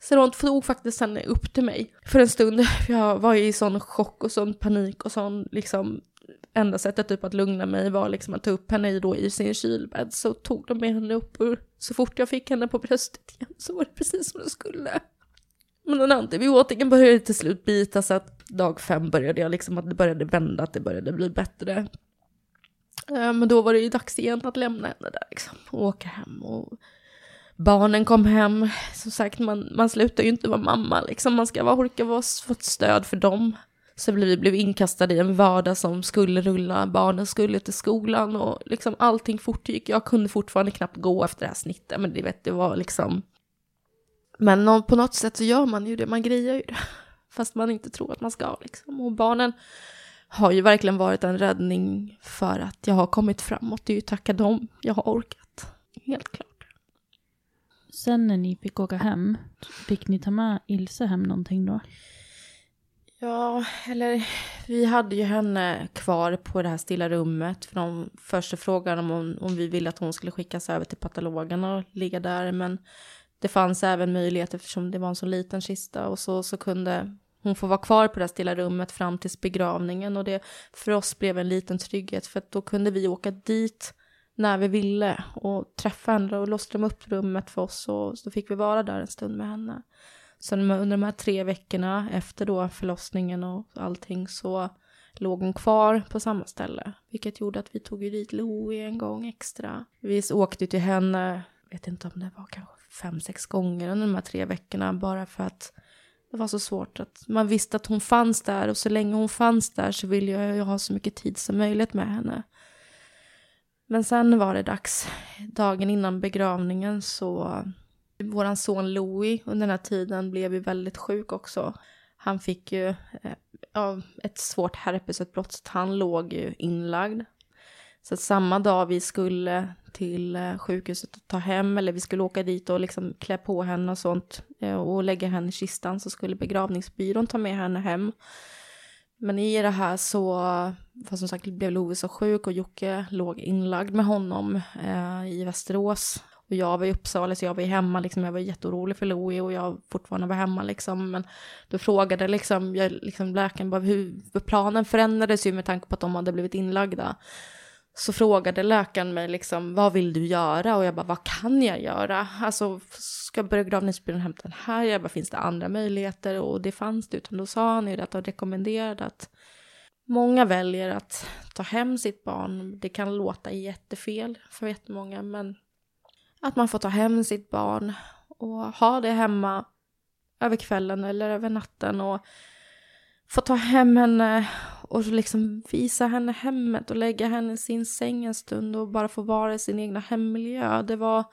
Så de tog faktiskt henne upp till mig för en stund. Jag var i sån chock och sån panik och sån liksom enda sättet typ att lugna mig var liksom att ta upp henne i, då, i sin kylbädd. Så tog de med henne upp och så fort jag fick henne på bröstet igen så var det precis som det skulle. Men den antibiotiken började till slut bita så att dag fem började jag liksom att det började vända, att det började bli bättre. Eh, men då var det ju dags igen att lämna henne där liksom och åka hem och barnen kom hem. Som sagt, man, man slutar ju inte vara mamma liksom, man ska vara, orka vara, få ett stöd för dem. Så vi blev inkastade i en vardag som skulle rulla, barnen skulle till skolan och liksom allting fortgick. Jag kunde fortfarande knappt gå efter det här snittet, men det, vet, det var liksom... Men på något sätt så gör man ju det, man grejar ju det. Fast man inte tror att man ska liksom. Och barnen har ju verkligen varit en räddning för att jag har kommit framåt. Det är ju tacka dem jag har orkat. Helt klart. Sen när ni fick åka hem, fick ni ta med Ilse hem någonting då? Ja, eller vi hade ju henne kvar på det här stilla rummet. För de första frågan om, hon, om vi ville att hon skulle skickas över till patologen och ligga där. Men det fanns även möjlighet eftersom det var en så liten kista. Och så, så kunde hon få vara kvar på det här stilla rummet fram tills begravningen. Och det för oss blev en liten trygghet. För då kunde vi åka dit när vi ville och träffa henne. Och låste de upp rummet för oss. Och så fick vi vara där en stund med henne. Så under de här tre veckorna efter då förlossningen och allting så låg hon kvar på samma ställe. Vilket gjorde att vi tog ju dit Louie en gång extra. Vi åkte till henne, vet inte om det var kanske fem, sex gånger under de här tre veckorna bara för att det var så svårt att man visste att hon fanns där och så länge hon fanns där så ville jag ju ha så mycket tid som möjligt med henne. Men sen var det dags. Dagen innan begravningen så vår son Louis under den här tiden blev ju väldigt sjuk också. Han fick ju eh, ett svårt herpesutbrott, så han låg ju inlagd. Så samma dag vi skulle till eh, sjukhuset och ta hem, eller vi skulle åka dit och liksom klä på henne och sånt eh, och lägga henne i kistan så skulle begravningsbyrån ta med henne hem. Men i det här så, för som sagt blev Lovis så sjuk och Jocke låg inlagd med honom eh, i Västerås. Och jag var i Uppsala så jag var hemma liksom, jag var jätteorolig för Louie och jag fortfarande var hemma liksom. Men då frågade liksom, jag, liksom läkaren bara hur planen förändrades ju med tanke på att de hade blivit inlagda. Så frågade läkaren mig liksom, vad vill du göra? Och jag bara, vad kan jag göra? Alltså, ska begravningsbyrån hämta den här? Jag bara, finns det andra möjligheter? Och det fanns det, utan då sa han ju att han rekommenderade att många väljer att ta hem sitt barn. Det kan låta jättefel för jättemånga, men att man får ta hem sitt barn och ha det hemma över kvällen eller över natten och få ta hem henne och liksom visa henne hemmet och lägga henne i sin säng en stund och bara få vara i sin egna hemmiljö. Det var,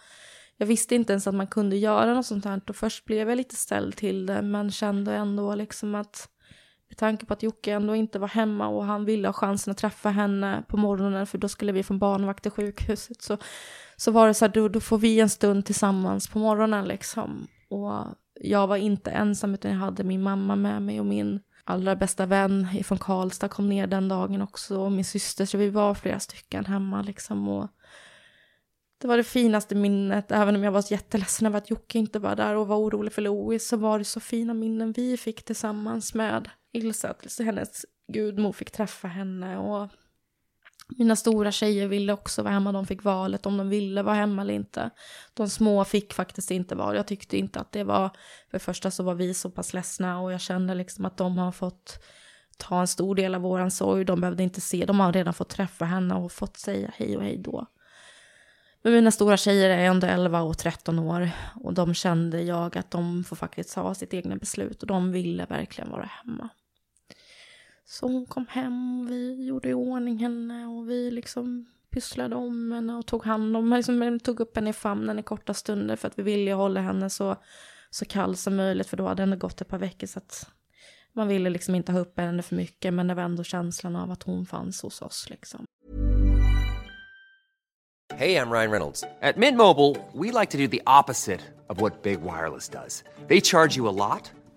jag visste inte ens att man kunde göra något sånt här och först blev jag lite ställd till det men kände ändå liksom att med tanke på att Jocke ändå inte var hemma och han ville ha chansen att träffa henne på morgonen för då skulle vi från barnvakt till sjukhuset så så var det så här, då, då får vi en stund tillsammans på morgonen liksom. Och jag var inte ensam utan jag hade min mamma med mig och min allra bästa vän från Karlstad kom ner den dagen också och min syster så vi var flera stycken hemma liksom och det var det finaste minnet, även om jag var jätteledsen över att Jocke inte var där och var orolig för Louis så var det så fina minnen vi fick tillsammans med Ilse, att hennes gudmor fick träffa henne och mina stora tjejer ville också vara hemma, de fick valet om de ville vara hemma eller inte. De små fick faktiskt inte vara, jag tyckte inte att det var, för det första så var vi så pass ledsna och jag kände liksom att de har fått ta en stor del av våran sorg, de behövde inte se, de har redan fått träffa henne och fått säga hej och hej då. Men mina stora tjejer är ändå 11 och 13 år och de kände jag att de får faktiskt ha sitt egna beslut och de ville verkligen vara hemma. Så hon kom hem och vi gjorde i ordning henne och vi liksom pysslade om henne och tog hand om henne. Liksom, tog upp henne i famnen i korta stunder för att vi ville hålla henne så, så kall som möjligt för då hade det gått ett par veckor så att man ville liksom inte ha upp henne för mycket men det var ändå känslan av att hon fanns hos oss liksom. Hej, jag Ryan Reynolds. På Mint Mobile, we like to do the opposite of what Big Wireless does. They charge you a lot,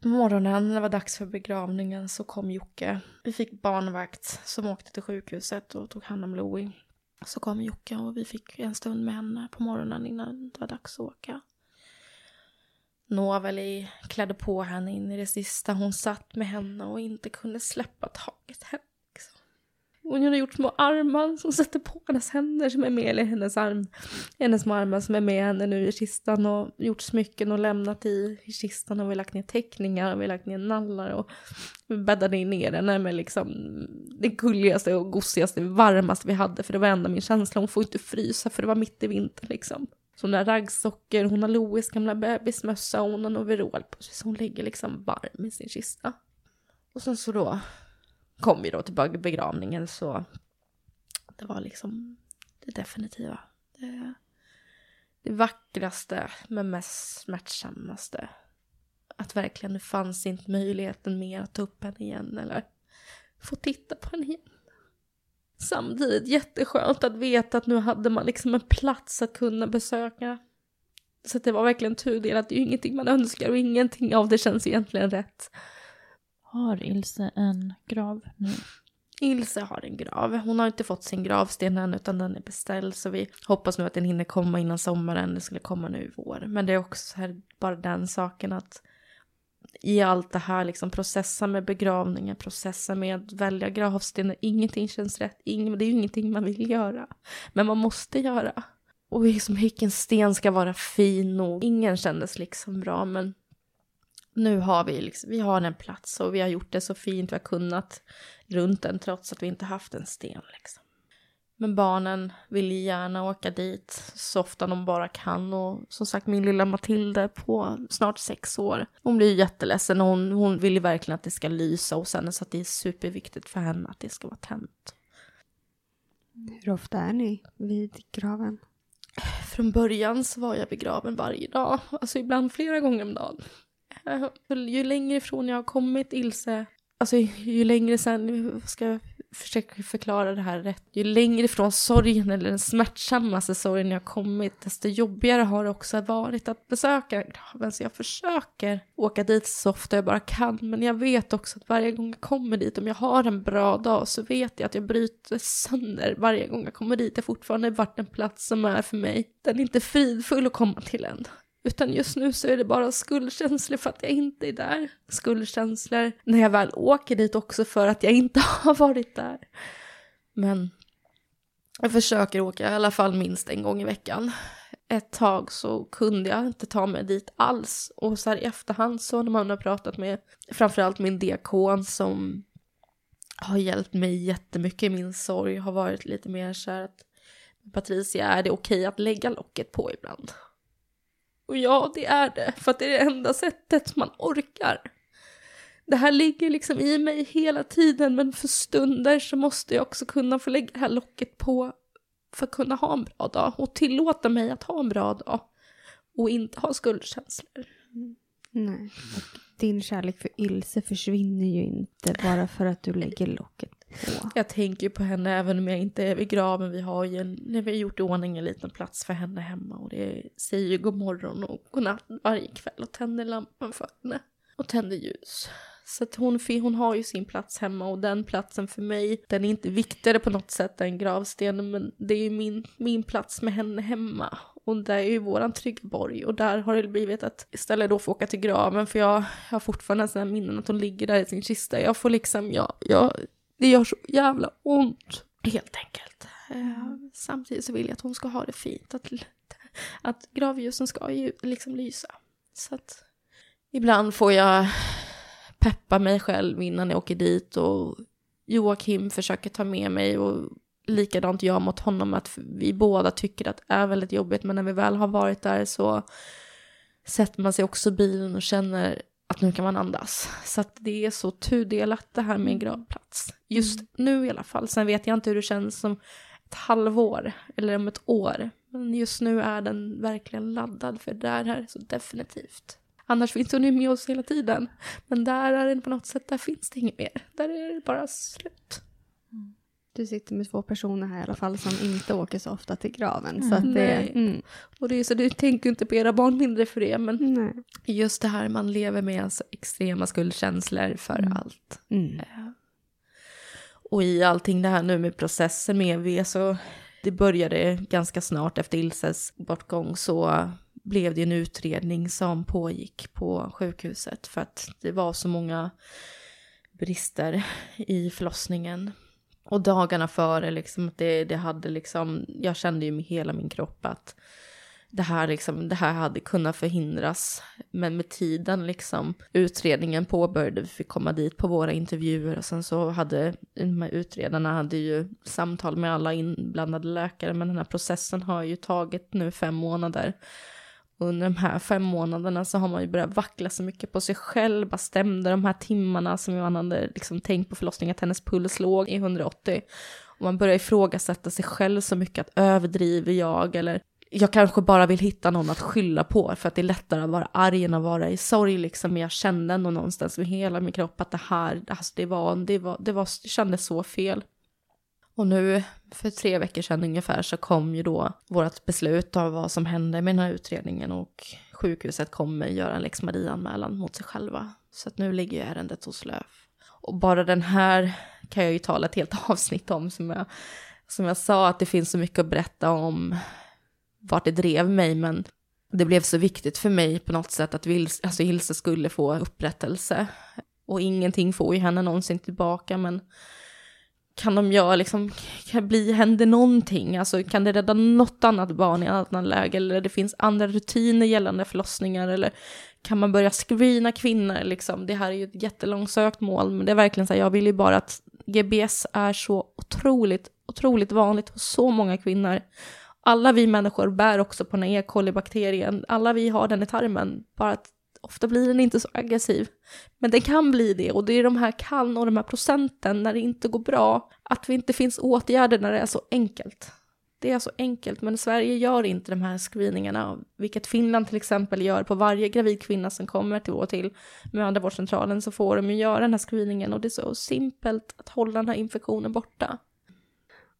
På morgonen när det var dags för begravningen så kom Jocke. Vi fick barnvakt som åkte till sjukhuset och tog hand om Louie. Så kom Jocke och vi fick en stund med henne på morgonen innan det var dags att åka. Noveli klädde på henne in i det sista. Hon satt med henne och inte kunde släppa taget henne. Hon har gjort små armar som sätter på hennes händer som är med, eller hennes arm, hennes små armar som är med henne nu i kistan och gjort smycken och lämnat i, i kistan och vi har lagt ner teckningar och vi har lagt ner nallar och bäddade ner henne med liksom det gulligaste och gosigaste, varmaste vi hade för det var enda min känsla, hon får inte frysa för det var mitt i vintern liksom. Så hon har raggsockor, hon har Louis gamla bebismössa och hon har en overall på sig så hon ligger liksom varm i sin kista. Och sen så då kom vi då till begravningen så det var liksom det definitiva. Det, det vackraste men mest smärtsammaste. Att verkligen det fanns inte möjligheten mer att ta upp henne igen eller få titta på henne igen. Samtidigt jätteskönt att veta att nu hade man liksom en plats att kunna besöka. Så det var verkligen tudelat. Det är ju ingenting man önskar och ingenting av det känns egentligen rätt. Har Ilse en grav nu? Ilse har en grav. Hon har inte fått sin gravsten än utan den är beställd så vi hoppas nu att den hinner komma innan sommaren. Det skulle komma nu i vår. Men det är också här, bara den saken att i allt det här, liksom processa med begravningen, processa med att välja gravsten. Ingenting känns rätt, Ingen, det är ju ingenting man vill göra. Men man måste göra. Och liksom vilken sten ska vara fin och ingen kändes liksom bra men nu har vi liksom, vi har en plats och vi har gjort det så fint vi har kunnat runt den trots att vi inte haft en sten liksom. Men barnen vill gärna åka dit så ofta de bara kan. Och som sagt, min lilla Matilda på snart sex år. Hon blir jätteledsen och hon, hon vill ju verkligen att det ska lysa hos henne. Så att det är superviktigt för henne att det ska vara tänt. Hur ofta är ni vid graven? Från början så var jag vid graven varje dag. Alltså ibland flera gånger om dagen. Ju längre ifrån jag har kommit Ilse, alltså ju längre sen, ska jag försöka förklara det här rätt. Ju längre ifrån sorgen eller den smärtsammaste sorgen jag har kommit, desto jobbigare har det också varit att besöka graven. Så jag försöker åka dit så ofta jag bara kan. Men jag vet också att varje gång jag kommer dit, om jag har en bra dag, så vet jag att jag bryter sönder varje gång jag kommer dit. Det har fortfarande varit en plats som är för mig. Den är inte fridfull att komma till än. Utan just nu så är det bara skuldkänslor för att jag inte är där. Skuldkänslor när jag väl åker dit också för att jag inte har varit där. Men jag försöker åka i alla fall minst en gång i veckan. Ett tag så kunde jag inte ta mig dit alls. Och så här i efterhand så när man har pratat med framförallt min diakon som har hjälpt mig jättemycket i min sorg har varit lite mer så här att Patricia, är det okej att lägga locket på ibland? Och ja, det är det, för att det är det enda sättet man orkar. Det här ligger liksom i mig hela tiden, men för stunder så måste jag också kunna få lägga det här locket på för att kunna ha en bra dag och tillåta mig att ha en bra dag och inte ha skuldkänslor. Nej, och din kärlek för Ilse försvinner ju inte bara för att du lägger locket på. Jag tänker på henne även om jag inte är vid graven. Vi har ju en, när vi har gjort i ordning en liten plats för henne hemma och det säger ju god morgon och god natt varje kväll och tänder lampan för henne och tänder ljus. Så att hon, hon har ju sin plats hemma och den platsen för mig, den är inte viktigare på något sätt än gravstenen men det är ju min, min plats med henne hemma. Och det är ju våran trygga borg och där har det blivit att istället då få åka till graven för jag har fortfarande sådana minnen att hon ligger där i sin kista. Jag får liksom, jag, jag, det gör så jävla ont. Helt enkelt. Eh, samtidigt så vill jag att hon ska ha det fint. Att, att gravljusen ska ju liksom lysa. Så att ibland får jag peppa mig själv innan jag åker dit och Joakim försöker ta med mig och likadant jag mot honom att vi båda tycker att det är väldigt jobbigt men när vi väl har varit där så sätter man sig också i bilen och känner att nu kan man andas. Så att det är så tudelat det här med gravplats. Just nu i alla fall. Sen vet jag inte hur det känns som ett halvår eller om ett år. Men just nu är den verkligen laddad för det där är så definitivt. Annars finns hon ju med oss hela tiden. Men där är det på något sätt, där finns det inget mer. Där är det bara slut. Du sitter med två personer här i alla fall som inte åker så ofta till graven. Mm. Så att det, mm. Och det är så, du tänker inte på era barn mindre för det, men Nej. just det här man lever med alltså extrema skuldkänslor för Mm. allt. Mm. Eh, Och i allting det här nu med processen med V så det började ganska snart efter Ilses bortgång så blev det en utredning som pågick på sjukhuset för att det var så många brister i förlossningen. Och dagarna före, liksom, det, det hade liksom, jag kände ju med hela min kropp att det här, liksom, det här hade kunnat förhindras. Men med tiden, liksom, utredningen påbörjade, vi fick komma dit på våra intervjuer och sen så hade de här utredarna hade ju samtal med alla inblandade läkare, men den här processen har ju tagit nu fem månader. Och under de här fem månaderna så har man ju börjat vackla så mycket på sig själv, bara stämde de här timmarna som man hade liksom tänkt på förlossningen, att hennes puls låg i 180. Och man börjar ifrågasätta sig själv så mycket, att överdriver jag eller jag kanske bara vill hitta någon att skylla på för att det är lättare att vara arg än att vara i sorg liksom. Men jag kände ändå någonstans med hela min kropp att det här, alltså det var, det var, det var, det kändes så fel. Och nu för tre veckor sedan ungefär så kom ju då vårt beslut av vad som hände med den här utredningen och sjukhuset kommer göra en lex Maria-anmälan mot sig själva. Så att nu ligger ju ärendet hos Löf. Och bara den här kan jag ju tala ett helt avsnitt om som jag, som jag sa att det finns så mycket att berätta om vart det drev mig men det blev så viktigt för mig på något sätt att Vils, alltså Ilse skulle få upprättelse. Och ingenting får ju henne någonsin tillbaka men kan de göra liksom, kan bli, händer någonting, alltså kan det rädda något annat barn i ett annat läge? Eller det finns andra rutiner gällande förlossningar? Eller kan man börja screena kvinnor liksom, det här är ju ett jättelångsökt mål men det är verkligen så här, jag vill ju bara att GBS är så otroligt, otroligt vanligt hos så många kvinnor. Alla vi människor bär också på den här E. coli-bakterien, alla vi har den i tarmen, bara att ofta blir den inte så aggressiv. Men den kan bli det och det är de här kan och de här procenten när det inte går bra, att det inte finns åtgärder när det är så enkelt. Det är så enkelt, men Sverige gör inte de här screeningarna, vilket Finland till exempel gör på varje gravid kvinna som kommer till, till mödravårdscentralen så får de ju göra den här screeningen och det är så simpelt att hålla den här infektionen borta.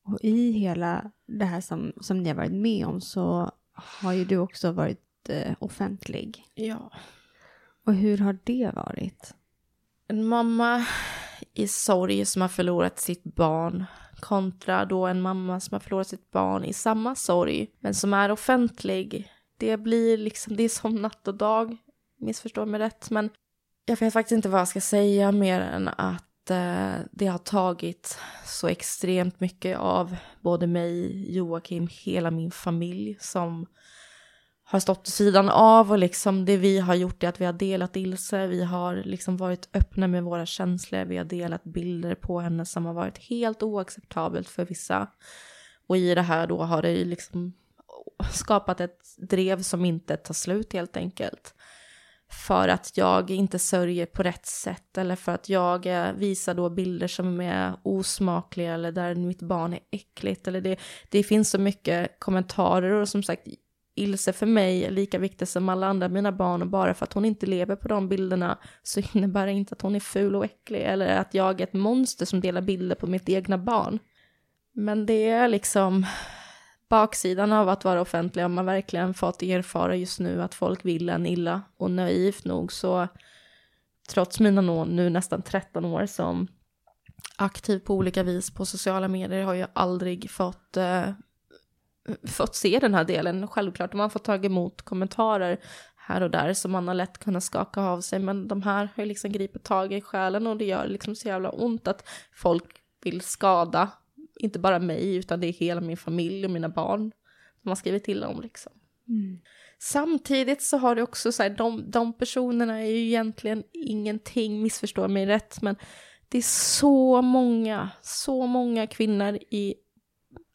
Och i hela det här som, som ni har varit med om så har ju du också varit eh, offentlig. Ja. Och hur har det varit? En mamma i sorg som har förlorat sitt barn kontra då en mamma som har förlorat sitt barn i samma sorg men som är offentlig. Det blir liksom, det är som natt och dag, missförstå mig rätt, men jag vet faktiskt inte vad jag ska säga mer än att eh, det har tagit så extremt mycket av både mig, Joakim, hela min familj som har stått vid sidan av och liksom det vi har gjort är att vi har delat Ilse, vi har liksom varit öppna med våra känslor, vi har delat bilder på henne som har varit helt oacceptabelt för vissa. Och i det här då har det ju liksom skapat ett drev som inte tar slut helt enkelt. För att jag inte sörjer på rätt sätt eller för att jag eh, visar då bilder som är osmakliga eller där mitt barn är äckligt eller det, det finns så mycket kommentarer och som sagt Ilse för mig är lika viktig som alla andra mina barn och bara för att hon inte lever på de bilderna så innebär det inte att hon är ful och äcklig eller att jag är ett monster som delar bilder på mitt egna barn. Men det är liksom baksidan av att vara offentlig har man verkligen fått erfara just nu att folk vill en illa och naivt nog så trots mina nu nästan 13 år som aktiv på olika vis på sociala medier har jag aldrig fått eh, fått se den här delen. Självklart, man har fått ta emot kommentarer här och där som man har lätt kunnat skaka av sig. Men de här har liksom gripit tag i själen och det gör liksom så jävla ont att folk vill skada, inte bara mig, utan det är hela min familj och mina barn som har skrivit till om liksom. Mm. Samtidigt så har det också så här, de, de personerna är ju egentligen ingenting, missförstå mig rätt, men det är så många, så många kvinnor i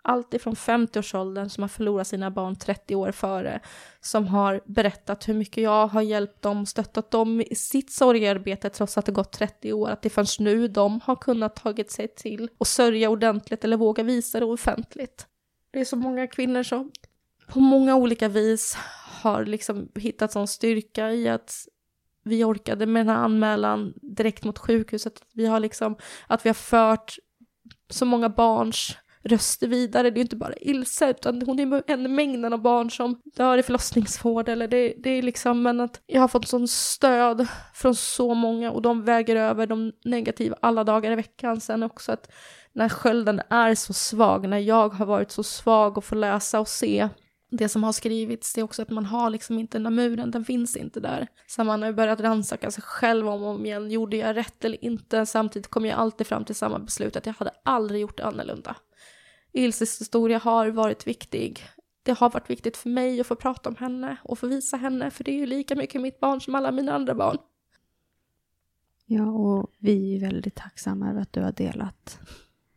allt ifrån 50-årsåldern som har förlorat sina barn 30 år före, som har berättat hur mycket jag har hjälpt dem, stöttat dem i sitt sorgearbete trots att det gått 30 år, att det förrän nu de har kunnat tagit sig till och sörja ordentligt eller våga visa det offentligt. Det är så många kvinnor som på många olika vis har liksom hittat sån styrka i att vi orkade med den här anmälan direkt mot sjukhuset. Vi har liksom, att vi har fört så många barns röster vidare. Det är ju inte bara Ilse, utan hon är en mängden av barn som dör i förlossningsvård. Eller det, det är liksom, men att jag har fått sån stöd från så många och de väger över de negativa alla dagar i veckan. Sen också att när skölden är så svag, när jag har varit så svag och får läsa och se det som har skrivits, det är också att man har liksom inte den där muren, den finns inte där. Så man har börjat rannsaka sig själv om och om igen, gjorde jag rätt eller inte? Samtidigt kom jag alltid fram till samma beslut att jag hade aldrig gjort det annorlunda. Ilses historia har varit viktig. Det har varit viktigt för mig att få prata om henne och få visa henne, för det är ju lika mycket mitt barn som alla mina andra barn. Ja, och vi är väldigt tacksamma över att du har delat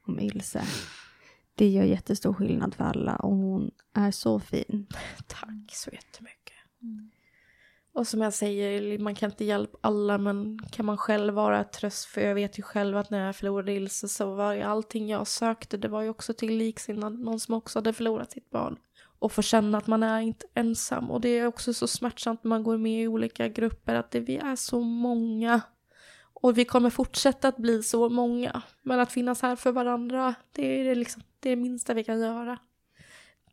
om Ilse. Det gör jättestor skillnad för alla och hon är så fin. Tack så jättemycket. Mm. Och som jag säger, man kan inte hjälpa alla men kan man själv vara tröst för jag vet ju själv att när jag förlorade Ilse så var ju allting jag sökte det var ju också till liksinnad, någon som också hade förlorat sitt barn. Och få känna att man är inte ensam och det är också så smärtsamt när man går med i olika grupper att det, vi är så många. Och vi kommer fortsätta att bli så många. Men att finnas här för varandra, det är det, liksom, det, är det minsta vi kan göra.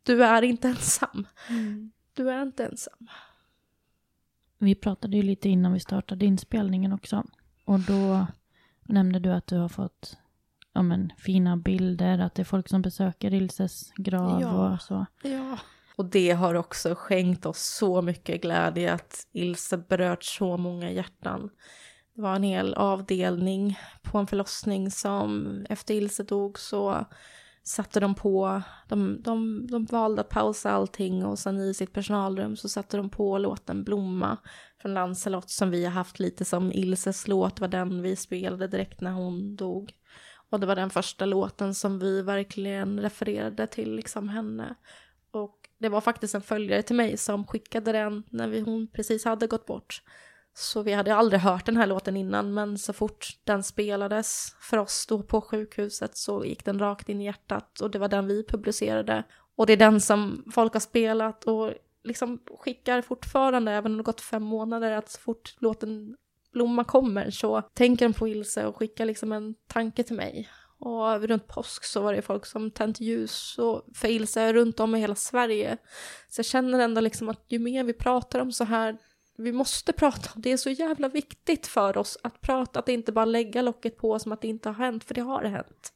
Du är inte ensam. Mm. Du är inte ensam. Vi pratade ju lite innan vi startade inspelningen också. Och då nämnde du att du har fått ja, men, fina bilder, att det är folk som besöker Ilses grav ja, och så. Ja, och det har också skänkt oss så mycket glädje att Ilse berört så många hjärtan. Det var en hel avdelning på en förlossning som efter Ilse dog så satte de på, de, de, de valde att pausa allting och sen i sitt personalrum så satte de på låten Blomma från Lancelot som vi har haft lite som Ilses låt var den vi spelade direkt när hon dog. Och det var den första låten som vi verkligen refererade till liksom henne. Och det var faktiskt en följare till mig som skickade den när vi, hon precis hade gått bort. Så vi hade aldrig hört den här låten innan, men så fort den spelades för oss då på sjukhuset så gick den rakt in i hjärtat och det var den vi publicerade. Och det är den som folk har spelat och liksom skickar fortfarande, även om det gått fem månader, att så fort låten Blomma kommer så tänker de på Ilse och skickar liksom en tanke till mig. Och runt påsk så var det folk som tänt ljus och för Ilse runt om i hela Sverige. Så jag känner ändå liksom att ju mer vi pratar om så här, vi måste prata om det. är så jävla viktigt för oss att prata, att inte bara lägga locket på som att det inte har hänt, för det har hänt.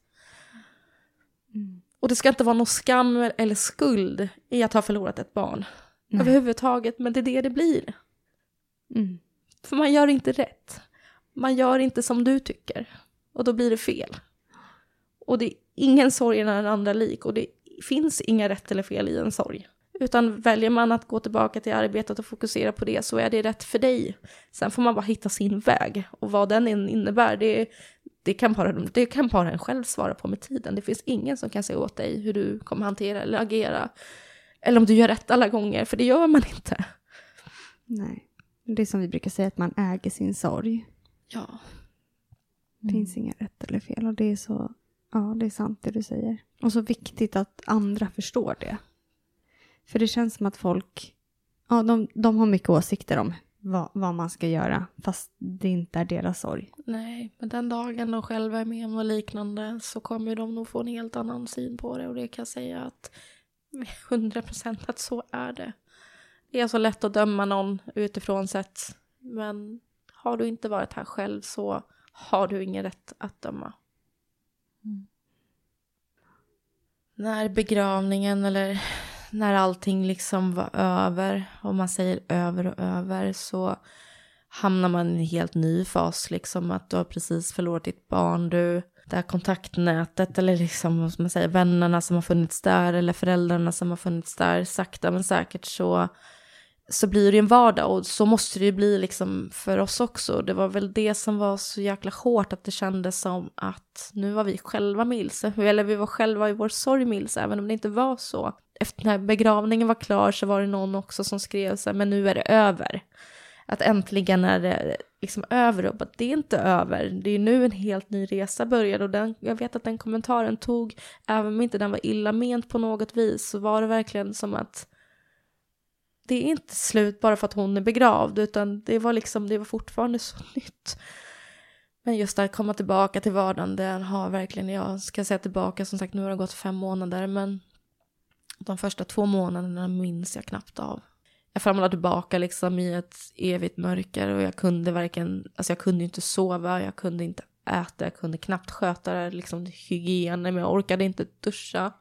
Mm. Och det ska inte vara någon skam eller skuld i att ha förlorat ett barn. Nej. Överhuvudtaget, men det är det det blir. Mm. För man gör inte rätt. Man gör inte som du tycker. Och då blir det fel. Och det är ingen sorg när den andra lik och det finns inga rätt eller fel i en sorg. Utan väljer man att gå tillbaka till arbetet och fokusera på det så är det rätt för dig. Sen får man bara hitta sin väg. Och vad den innebär, det, det, kan bara, det kan bara en själv svara på med tiden. Det finns ingen som kan säga åt dig hur du kommer hantera eller agera. Eller om du gör rätt alla gånger, för det gör man inte. Nej. Det är som vi brukar säga, att man äger sin sorg. Ja. Det finns inga rätt eller fel. Och det är så, ja det är sant det du säger. Och så viktigt att andra förstår det. För det känns som att folk, ja de, de har mycket åsikter om vad, vad, man ska göra, fast det inte är deras sorg. Nej, men den dagen de själva är med om något liknande så kommer de nog få en helt annan syn på det och det kan jag säga att 100 procent att så är det. Det är så lätt att döma någon utifrån sett, men har du inte varit här själv så har du ingen rätt att döma. Mm. När begravningen eller när allting liksom var över, om man säger över och över, så hamnar man i en helt ny fas, liksom att du har precis förlorat ditt barn, du, det här kontaktnätet eller liksom, som man säger, vännerna som har funnits där eller föräldrarna som har funnits där, sakta men säkert så så blir det en vardag och så måste det ju bli liksom för oss också. Det var väl det som var så jäkla hårt att det kändes som att nu var vi själva med Ilse, eller vi var själva i vår sorg med Ilse, även om det inte var så. Efter när begravningen var klar så var det någon också som skrev så här, men nu är det över. Att äntligen är det liksom över och bara, det är inte över. Det är nu en helt ny resa började och den, jag vet att den kommentaren tog, även om inte den var illa ment på något vis, så var det verkligen som att det är inte slut bara för att hon är begravd, utan det var liksom, det var fortfarande så nytt. Men just att komma tillbaka till vardagen, den har verkligen, jag ska säga tillbaka, som sagt nu har det gått fem månader, men de första två månaderna minns jag knappt av. Jag famlade tillbaka liksom i ett evigt mörker och jag kunde verkligen, alltså jag kunde inte sova, jag kunde inte äta, jag kunde knappt sköta det, liksom hygienen, men jag orkade inte duscha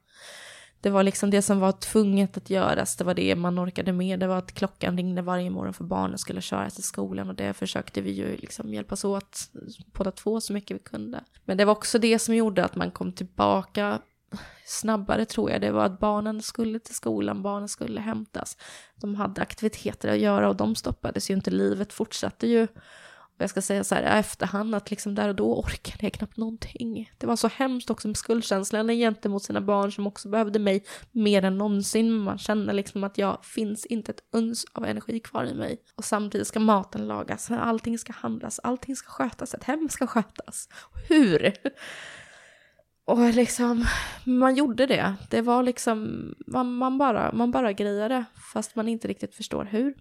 det var liksom det som var tvunget att göras, det var det man orkade med, det var att klockan ringde varje morgon för barnen skulle köras till skolan och det försökte vi ju liksom hjälpas åt båda två så mycket vi kunde. Men det var också det som gjorde att man kom tillbaka snabbare tror jag, det var att barnen skulle till skolan, barnen skulle hämtas. De hade aktiviteter att göra och de stoppades ju inte, livet fortsatte ju och jag ska säga så här i efterhand att liksom där och då orkade jag knappt någonting. Det var så hemskt också med skuldkänslan gentemot sina barn som också behövde mig mer än någonsin. Man känner liksom att jag finns inte ett uns av energi kvar i mig. Och samtidigt ska maten lagas, allting ska handlas, allting ska skötas, ett hem ska skötas. Hur? Och liksom, man gjorde det. Det var liksom, man, man, bara, man bara grejade fast man inte riktigt förstår hur.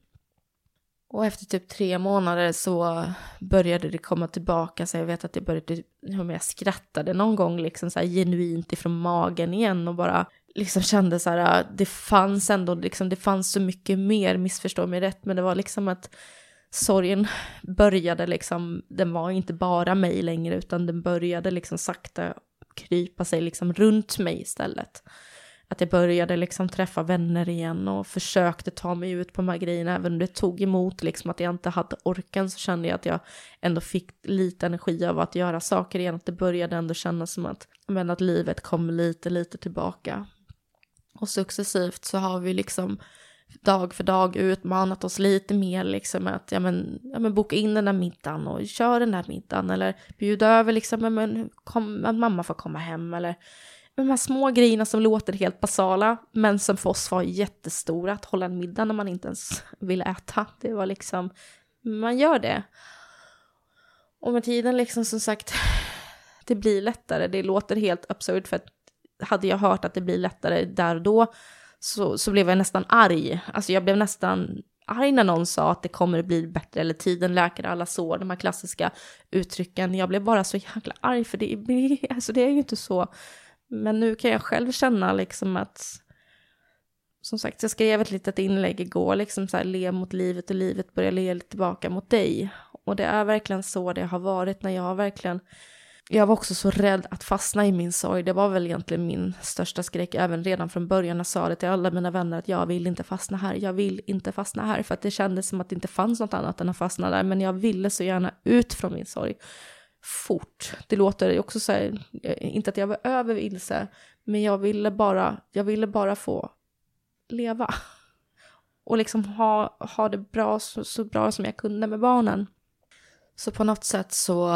Och efter typ tre månader så började det komma tillbaka, så jag vet att det började, om jag skrattade någon gång liksom så här genuint ifrån magen igen och bara liksom kände så här, ah, det fanns ändå liksom, det fanns så mycket mer, missförstå mig rätt, men det var liksom att sorgen började liksom, den var inte bara mig längre, utan den började liksom sakta krypa sig liksom runt mig istället att jag började liksom träffa vänner igen och försökte ta mig ut på de här grejerna. Även om det tog emot liksom att jag inte hade orken så kände jag att jag ändå fick lite energi av att göra saker igen. Att det började ändå kännas som att, men att livet kom lite, lite tillbaka. Och successivt så har vi liksom dag för dag utmanat oss lite mer liksom att ja men, ja men boka in den där middagen och kör den där middagen eller bjuda över liksom, ja men kom, att mamma får komma hem eller de här små grejerna som låter helt basala, men som för oss var jättestora. Att hålla en middag när man inte ens vill äta. Det var liksom, man gör det. Och med tiden liksom som sagt, det blir lättare. Det låter helt absurt för att hade jag hört att det blir lättare där och då så, så blev jag nästan arg. Alltså jag blev nästan arg när någon sa att det kommer att bli bättre eller tiden läker alla sår, de här klassiska uttrycken. Jag blev bara så jäkla arg för det, alltså det är ju inte så men nu kan jag själv känna liksom att, som sagt, jag skrev ett litet inlägg igår, liksom så här, le mot livet och livet börjar le tillbaka mot dig. Och det är verkligen så det har varit när jag har verkligen, jag var också så rädd att fastna i min sorg. Det var väl egentligen min största skräck, även redan från början. Jag sa det till alla mina vänner att jag vill inte fastna här, jag vill inte fastna här. För att det kändes som att det inte fanns något annat än att fastna där. Men jag ville så gärna ut från min sorg fort. Det låter också så här, eh, inte att jag var över vilse, men jag ville bara, jag ville bara få leva. Och liksom ha, ha det bra, så, så bra som jag kunde med barnen. Så på något sätt så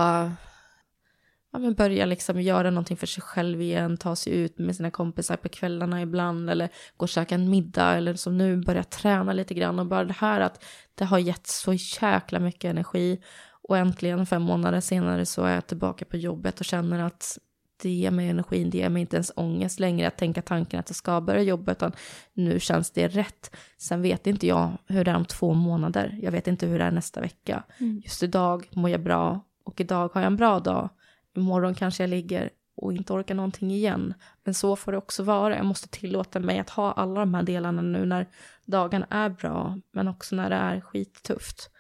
ja, men börja liksom göra någonting för sig själv igen, ta sig ut med sina kompisar på kvällarna ibland eller gå och käka en middag eller som nu börja träna lite grann och bara det här att det har gett så jäkla mycket energi och äntligen fem månader senare så är jag tillbaka på jobbet och känner att det ger mig energin, det ger mig inte ens ångest längre att tänka tanken att jag ska börja jobba, utan nu känns det rätt. Sen vet inte jag hur det är om två månader, jag vet inte hur det är nästa vecka. Mm. Just idag mår jag bra och idag har jag en bra dag. Imorgon kanske jag ligger och inte orkar någonting igen. Men så får det också vara. Jag måste tillåta mig att ha alla de här delarna nu när dagen är bra, men också när det är skittufft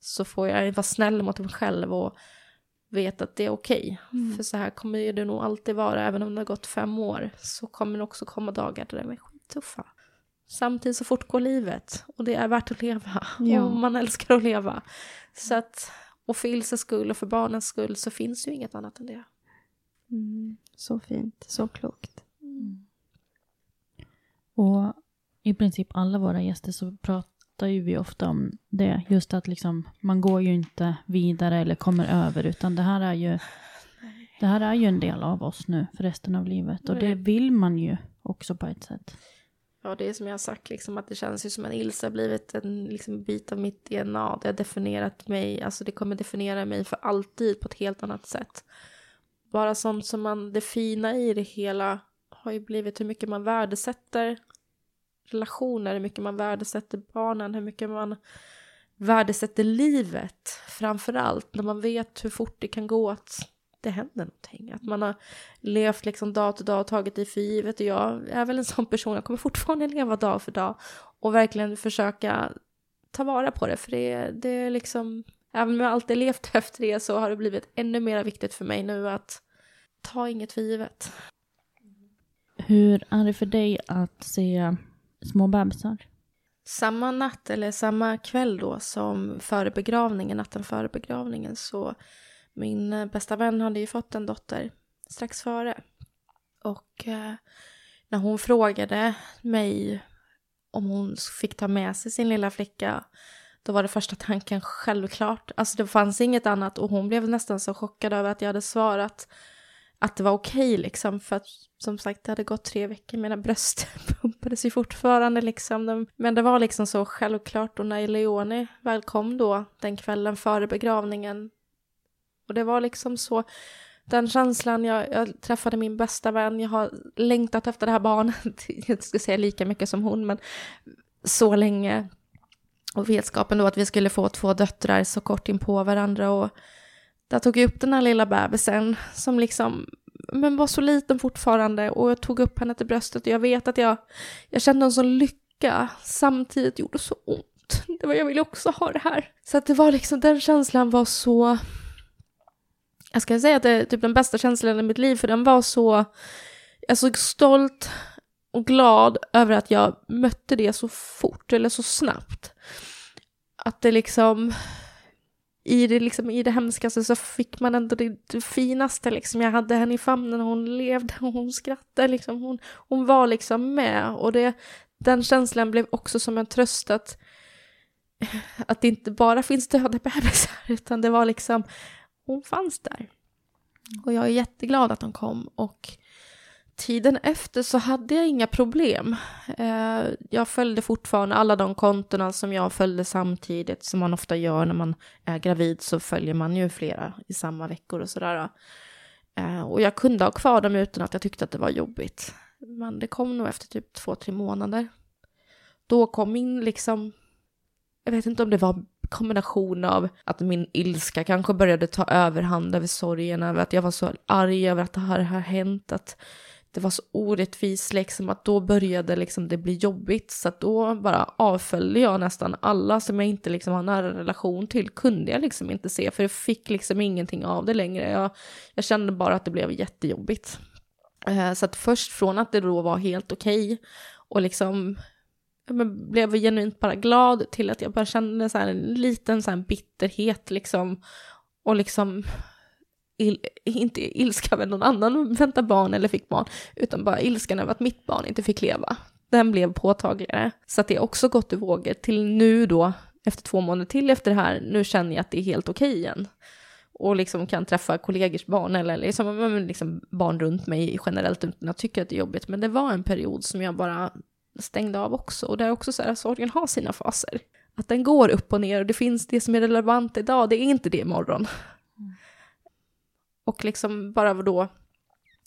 så får jag vara snäll mot mig själv och veta att det är okej. Okay. Mm. För så här kommer det nog alltid vara, även om det har gått fem år, så kommer det också komma dagar där de är skittuffa. samtidigt så fortgår livet och det är värt att leva Ja. och man älskar att leva. Så att, och för Ilses skull och för barnens skull så finns ju inget annat än det. Mm. Så fint, så klokt. Och i princip alla våra gäster så pratar ju vi ofta om det. Just att liksom, man går ju inte vidare eller kommer över utan det här är ju det här är ju en del av oss nu för resten av livet och det vill man ju också på ett sätt. Ja, det är som jag har sagt, liksom, att det känns ju som en Ilse har blivit en liksom, bit av mitt DNA. Det har definierat mig, alltså det kommer definiera mig för alltid på ett helt annat sätt. Bara sånt som man, det fina i det hela har ju blivit hur mycket man värdesätter relationer, hur mycket man värdesätter barnen, hur mycket man värdesätter livet. Framför allt när man vet hur fort det kan gå att det händer någonting. Att man har levt liksom dag till dag och tagit det för givet. Och jag är väl en sån person, jag kommer fortfarande leva dag för dag. Och verkligen försöka ta vara på det. För det, det är liksom, även om jag alltid levt efter det så har det blivit ännu mer viktigt för mig nu att ta inget för givet. Hur är det för dig att se små bebisar? Samma natt eller samma kväll då som före begravningen, natten före begravningen så min eh, bästa vän hade ju fått en dotter strax före. Och eh, när hon frågade mig om hon fick ta med sig sin lilla flicka då var det första tanken självklart. Alltså det fanns inget annat och hon blev nästan så chockad över att jag hade svarat att det var okej liksom. För att som sagt det hade gått tre veckor, mina bröst pumpades ju fortfarande liksom. Men det var liksom så självklart och när Leone väl kom då den kvällen före begravningen och det var liksom så den känslan, jag, jag träffade min bästa vän, jag har längtat efter det här barnet, jag inte ska säga lika mycket som hon, men så länge. Och vetskapen då att vi skulle få två döttrar så kort in på varandra och där tog jag upp den här lilla bebisen som liksom, men var så liten fortfarande och jag tog upp henne till bröstet och jag vet att jag, jag kände en sån lycka samtidigt gjorde så ont. Det var, jag ville också ha det här. Så att det var liksom, den känslan var så, jag ska säga att det är typ den bästa känslan i mitt liv för den var så, jag är så stolt och glad över att jag mötte det så fort eller så snabbt. Att det liksom, i det, liksom, i det hemskaste så fick man ändå det, det finaste. Liksom. Jag hade henne i famnen och hon levde och hon skrattade. Liksom. Hon, hon var liksom med. Och det, den känslan blev också som en tröst att, att det inte bara finns döda bebisar utan det var liksom, hon fanns där. Och jag är jätteglad att hon kom. Och tiden efter så hade jag inga problem. Eh, jag följde fortfarande alla de kontona som jag följde samtidigt, som man ofta gör när man är gravid, så följer man ju flera i samma veckor och sådär. Eh, och jag kunde ha kvar dem utan att jag tyckte att det var jobbigt. Men det kom nog efter typ två, tre månader. Då kom min liksom, jag vet inte om det var kombination av att min ilska kanske började ta överhand över sorgen, över att jag var så arg över att det här har hänt, att det var så orättvist liksom att då började liksom det bli jobbigt så att då bara avföljde jag nästan alla som jag inte liksom har nära relation till kunde jag liksom inte se för jag fick liksom ingenting av det längre. Jag, jag kände bara att det blev jättejobbigt. Eh, så att först från att det då var helt okej och liksom men blev genuint bara glad till att jag bara kände så här en liten så här bitterhet liksom och liksom il, inte ilska över någon annan väntar barn eller fick barn, utan bara ilskan över att mitt barn inte fick leva. Den blev påtagligare. Så att det har också gått i vågor till nu då, efter två månader till efter det här, nu känner jag att det är helt okej igen. Och liksom kan träffa kollegors barn eller liksom, liksom barn runt mig generellt utan att tycka att det är jobbigt. Men det var en period som jag bara stängde av också. Och det är också så här, sorgen har sina faser. Att den går upp och ner och det finns det som är relevant idag, det är inte det imorgon. Och liksom bara då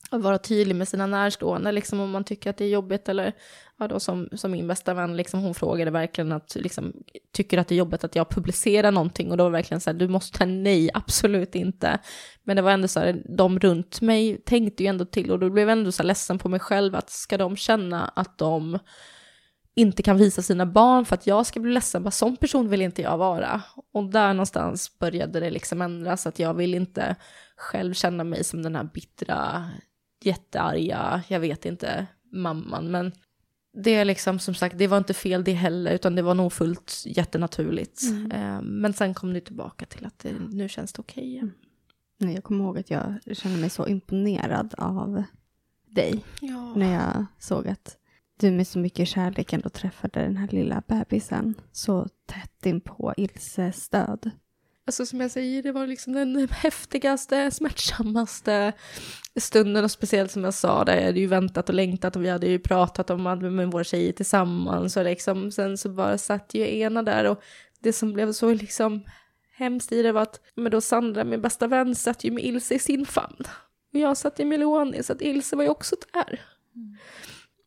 att vara tydlig med sina närstående, liksom om man tycker att det är jobbigt eller ja då som, som min bästa vän, liksom hon frågade verkligen att liksom tycker att det är jobbigt att jag publicerar någonting och då var det verkligen så här, du måste nej, absolut inte. Men det var ändå så här, de runt mig tänkte ju ändå till och då blev jag ändå så här ledsen på mig själv att ska de känna att de inte kan visa sina barn för att jag ska bli ledsen, bara sån person vill inte jag vara. Och där någonstans började det liksom ändras, att jag vill inte själv känna mig som den här bittra, jättearga, jag vet inte, mamman. Men det är liksom som sagt, det var inte fel det heller, utan det var nog fullt jättenaturligt. Mm. Eh, men sen kom det tillbaka till att det, nu känns det okej igen. Nej, jag kommer ihåg att jag kände mig så imponerad av dig Ja. när jag såg att du med så mycket kärlek ändå träffade den här lilla bebisen så tätt in på Ilses död. Alltså som jag säger, det var liksom den häftigaste, smärtsammaste stunden och speciellt som jag sa, där jag hade ju väntat och längtat och vi hade ju pratat om att med våra tjejer tillsammans och liksom sen så bara satt ju ena där och det som blev så liksom hemskt i det var att men då Sandra, min bästa vän, satt ju med Ilse i sin famn. Och jag satt ju med Leonie, så att Ilse var ju också där.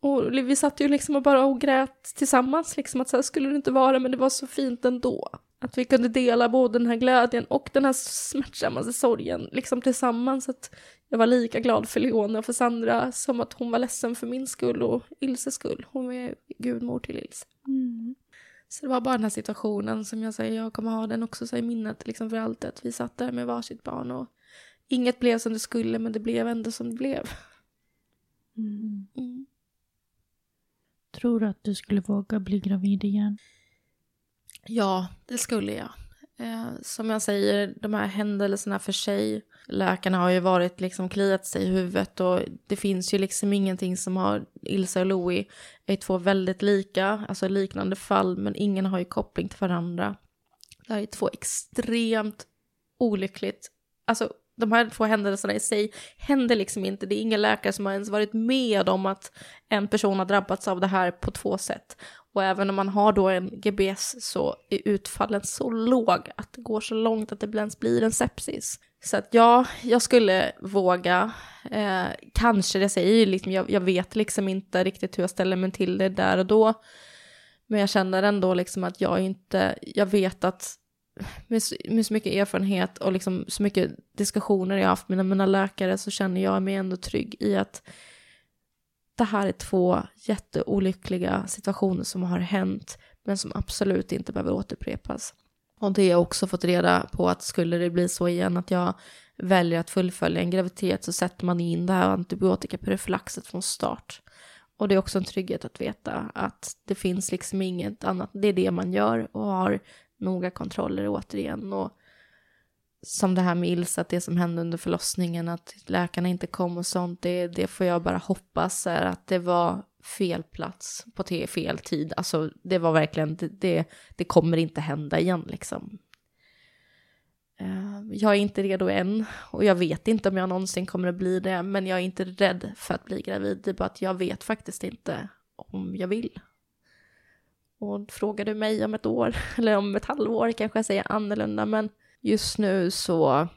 Och vi satt ju liksom och bara och grät tillsammans, liksom att så här skulle det inte vara, men det var så fint ändå. Att vi kunde dela både den här glädjen och den här smärtsammaste sorgen liksom tillsammans. Att jag var lika glad för Leona och för Sandra som att hon var ledsen för min skull och Ilses skull. Hon är gudmor till Ilse. Så det var bara den här situationen som jag säger, jag kommer ha den också så i minnet liksom för alltid. Att vi satt där med varsitt barn och inget blev som det skulle men det blev ändå som det blev. Mm. Tror du att du skulle våga bli gravid igen? Ja, det skulle jag. Eh, som jag säger, de här händelserna för sig. Läkarna har ju varit liksom kliat sig i huvudet och det finns ju liksom ingenting som har Ilsa och Louie är två väldigt lika, alltså liknande fall, men ingen har ju koppling till varandra. Det här är två extremt olyckligt, alltså de här två händelserna i sig händer liksom inte. Det är ingen läkare som har ens varit med om att en person har drabbats av det här på två sätt. Och även om man har då en GBS så är utfallen så låg att det går så långt att det ens blir en sepsis. Så att ja, jag skulle våga. Eh, kanske, det säger liksom, jag, jag vet liksom inte riktigt hur jag ställer mig till det där och då. Men jag känner ändå liksom att jag inte, jag vet att med så, med så mycket erfarenhet och liksom så mycket diskussioner jag haft med mina läkare så känner jag mig ändå trygg i att det här är två jätteolyckliga situationer som har hänt men som absolut inte behöver återupprepas. Och det har jag också fått reda på att skulle det bli så igen att jag väljer att fullfölja en graviditet så sätter man in det här antibiotikaprofylaxet från start. Och det är också en trygghet att veta att det finns liksom inget annat, det är det man gör och har noga kontroller återigen. Och som det här med Ilse, att det som hände under förlossningen, att läkarna inte kom och sånt, det, det får jag bara hoppas är att det var fel plats på te- fel tid. Alltså det var verkligen, det, det, det kommer inte hända igen liksom. Eh, jag är inte redo än och jag vet inte om jag någonsin kommer att bli det, men jag är inte rädd för att bli gravid. Det är bara att jag vet faktiskt inte om jag vill. Och frågar du mig om ett år eller om ett halvår kanske jag säger annorlunda, men just nu så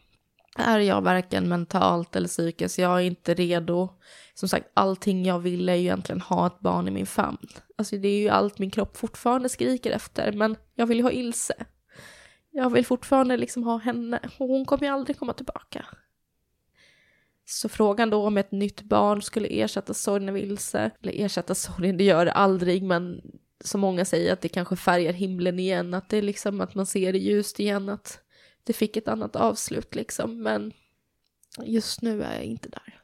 är jag varken mentalt eller psykiskt, jag är inte redo. Som sagt, allting jag vill är ju egentligen ha ett barn i min famn. Alltså det är ju allt min kropp fortfarande skriker efter, men jag vill ju ha Ilse. Jag vill fortfarande liksom ha henne och hon kommer ju aldrig komma tillbaka. Så frågan då om ett nytt barn skulle ersätta sorgen av Ilse, eller ersätta sorgen, det gör det aldrig, men som många säger att det kanske färgar himlen igen, att det är liksom att man ser det ljust igen, att det fick ett annat avslut liksom, men just nu är jag inte där.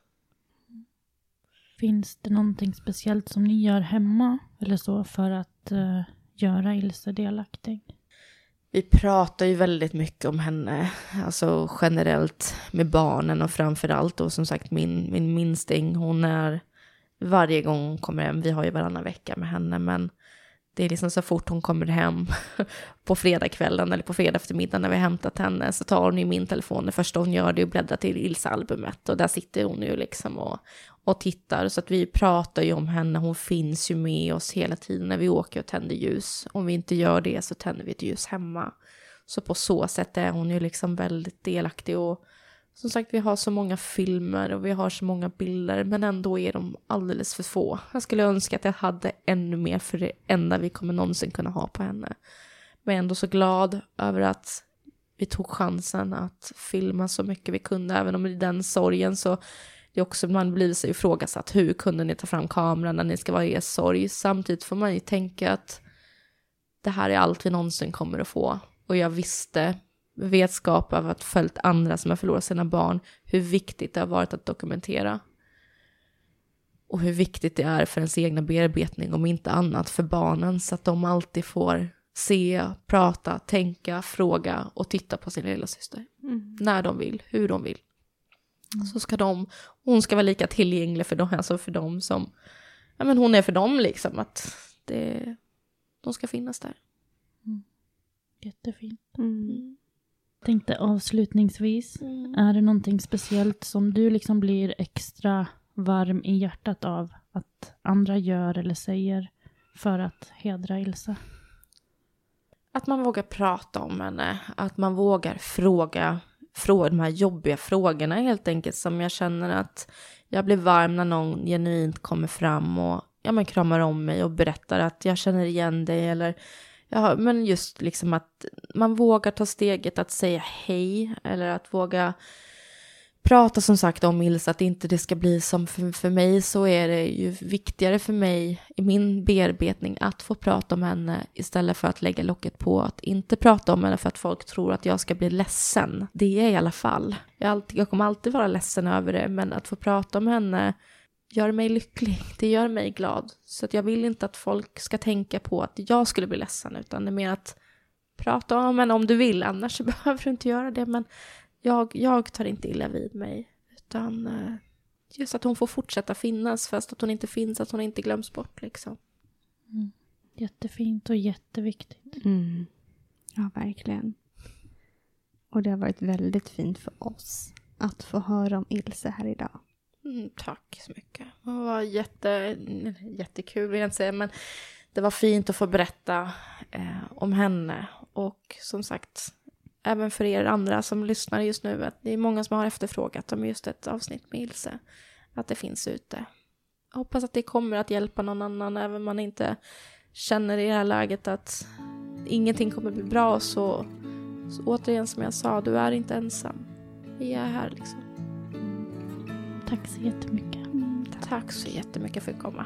Finns det någonting speciellt som ni gör hemma eller så för att eh, göra Ilse delaktig? Vi pratar ju väldigt mycket om henne, alltså generellt med barnen och framförallt då som sagt min, min minsting, hon är varje gång hon kommer hem, vi har ju varannan vecka med henne, men det är liksom så fort hon kommer hem på fredagskvällen eller på fredag eftermiddag när vi har hämtat henne så tar hon ju min telefon. Det första hon gör det är att bläddra till Ilse-albumet och där sitter hon ju liksom och, och tittar. Så att vi pratar ju om henne, hon finns ju med oss hela tiden när vi åker och tänder ljus. Om vi inte gör det så tänder vi ett ljus hemma. Så på så sätt är hon ju liksom väldigt delaktig och som sagt, vi har så många filmer och vi har så många bilder, men ändå är de alldeles för få. Jag skulle önska att jag hade ännu mer för det enda vi kommer någonsin kunna ha på henne. Men jag är ändå så glad över att vi tog chansen att filma så mycket vi kunde, även om i den sorgen så det är också man blir sig ifrågasatt. Hur kunde ni ta fram kameran när ni ska vara i er sorg? Samtidigt får man ju tänka att det här är allt vi någonsin kommer att få. Och jag visste vetskap av att följt andra som har förlorat sina barn, hur viktigt det har varit att dokumentera. och hur viktigt det är för ens egna bearbetning, om inte annat för barnen, så att de alltid får se, prata, tänka, fråga och titta på sin lilla syster. Mm. När de vill, hur de vill. Så ska de, hon ska vara lika tillgänglig för dem, alltså för dem som, ja men hon är för dem liksom, att det, de ska finnas där. Jättefint. Mm. Tänkte avslutningsvis, Mm. är det någonting speciellt som du liksom blir extra varm i hjärtat av att andra gör eller säger för att hedra Ilsa? Att man vågar prata om henne, att man vågar fråga, fråga de här jobbiga frågorna helt enkelt som jag känner att jag blir varm när någon genuint kommer fram och ja, men kramar om mig och berättar att jag känner igen dig eller ja, men just liksom att man vågar ta steget att säga hej eller att våga prata som sagt om Ilse, att inte det ska bli som för, för mig så är det ju viktigare för mig i min bearbetning att få prata om henne istället för att lägga locket på att inte prata om henne för att folk tror att jag ska bli ledsen. Det är jag i alla fall. Jag, alltid, jag kommer alltid vara ledsen över det, men att få prata om henne gör mig lycklig, det gör mig glad. Så att jag vill inte att folk ska tänka på att jag skulle bli ledsen, utan det är mer att prata om henne om du vill, annars så behöver du inte göra det. Men jag, jag tar inte illa vid mig, utan eh, just att hon får fortsätta finnas, fast att hon inte finns, att hon inte glöms bort liksom. Jättefint och jätteviktigt. Mm. Ja, verkligen. Och det har varit väldigt fint för oss att få höra om Ilse här idag. Mm, tack så mycket. Det var jätte, jättekul vill jag inte säga, men det var fint att få berätta eh, om henne. Och som sagt, även för er andra som lyssnar just nu, att det är många som har efterfrågat om just ett avsnitt med Ilse. Att det finns ute. Jag hoppas att det kommer att hjälpa någon annan, även om man inte känner i det här läget att ingenting kommer bli bra. Så, så återigen som jag sa, du är inte ensam. Vi är här liksom. Tack så jättemycket. Mm, tack så jättemycket för att komma.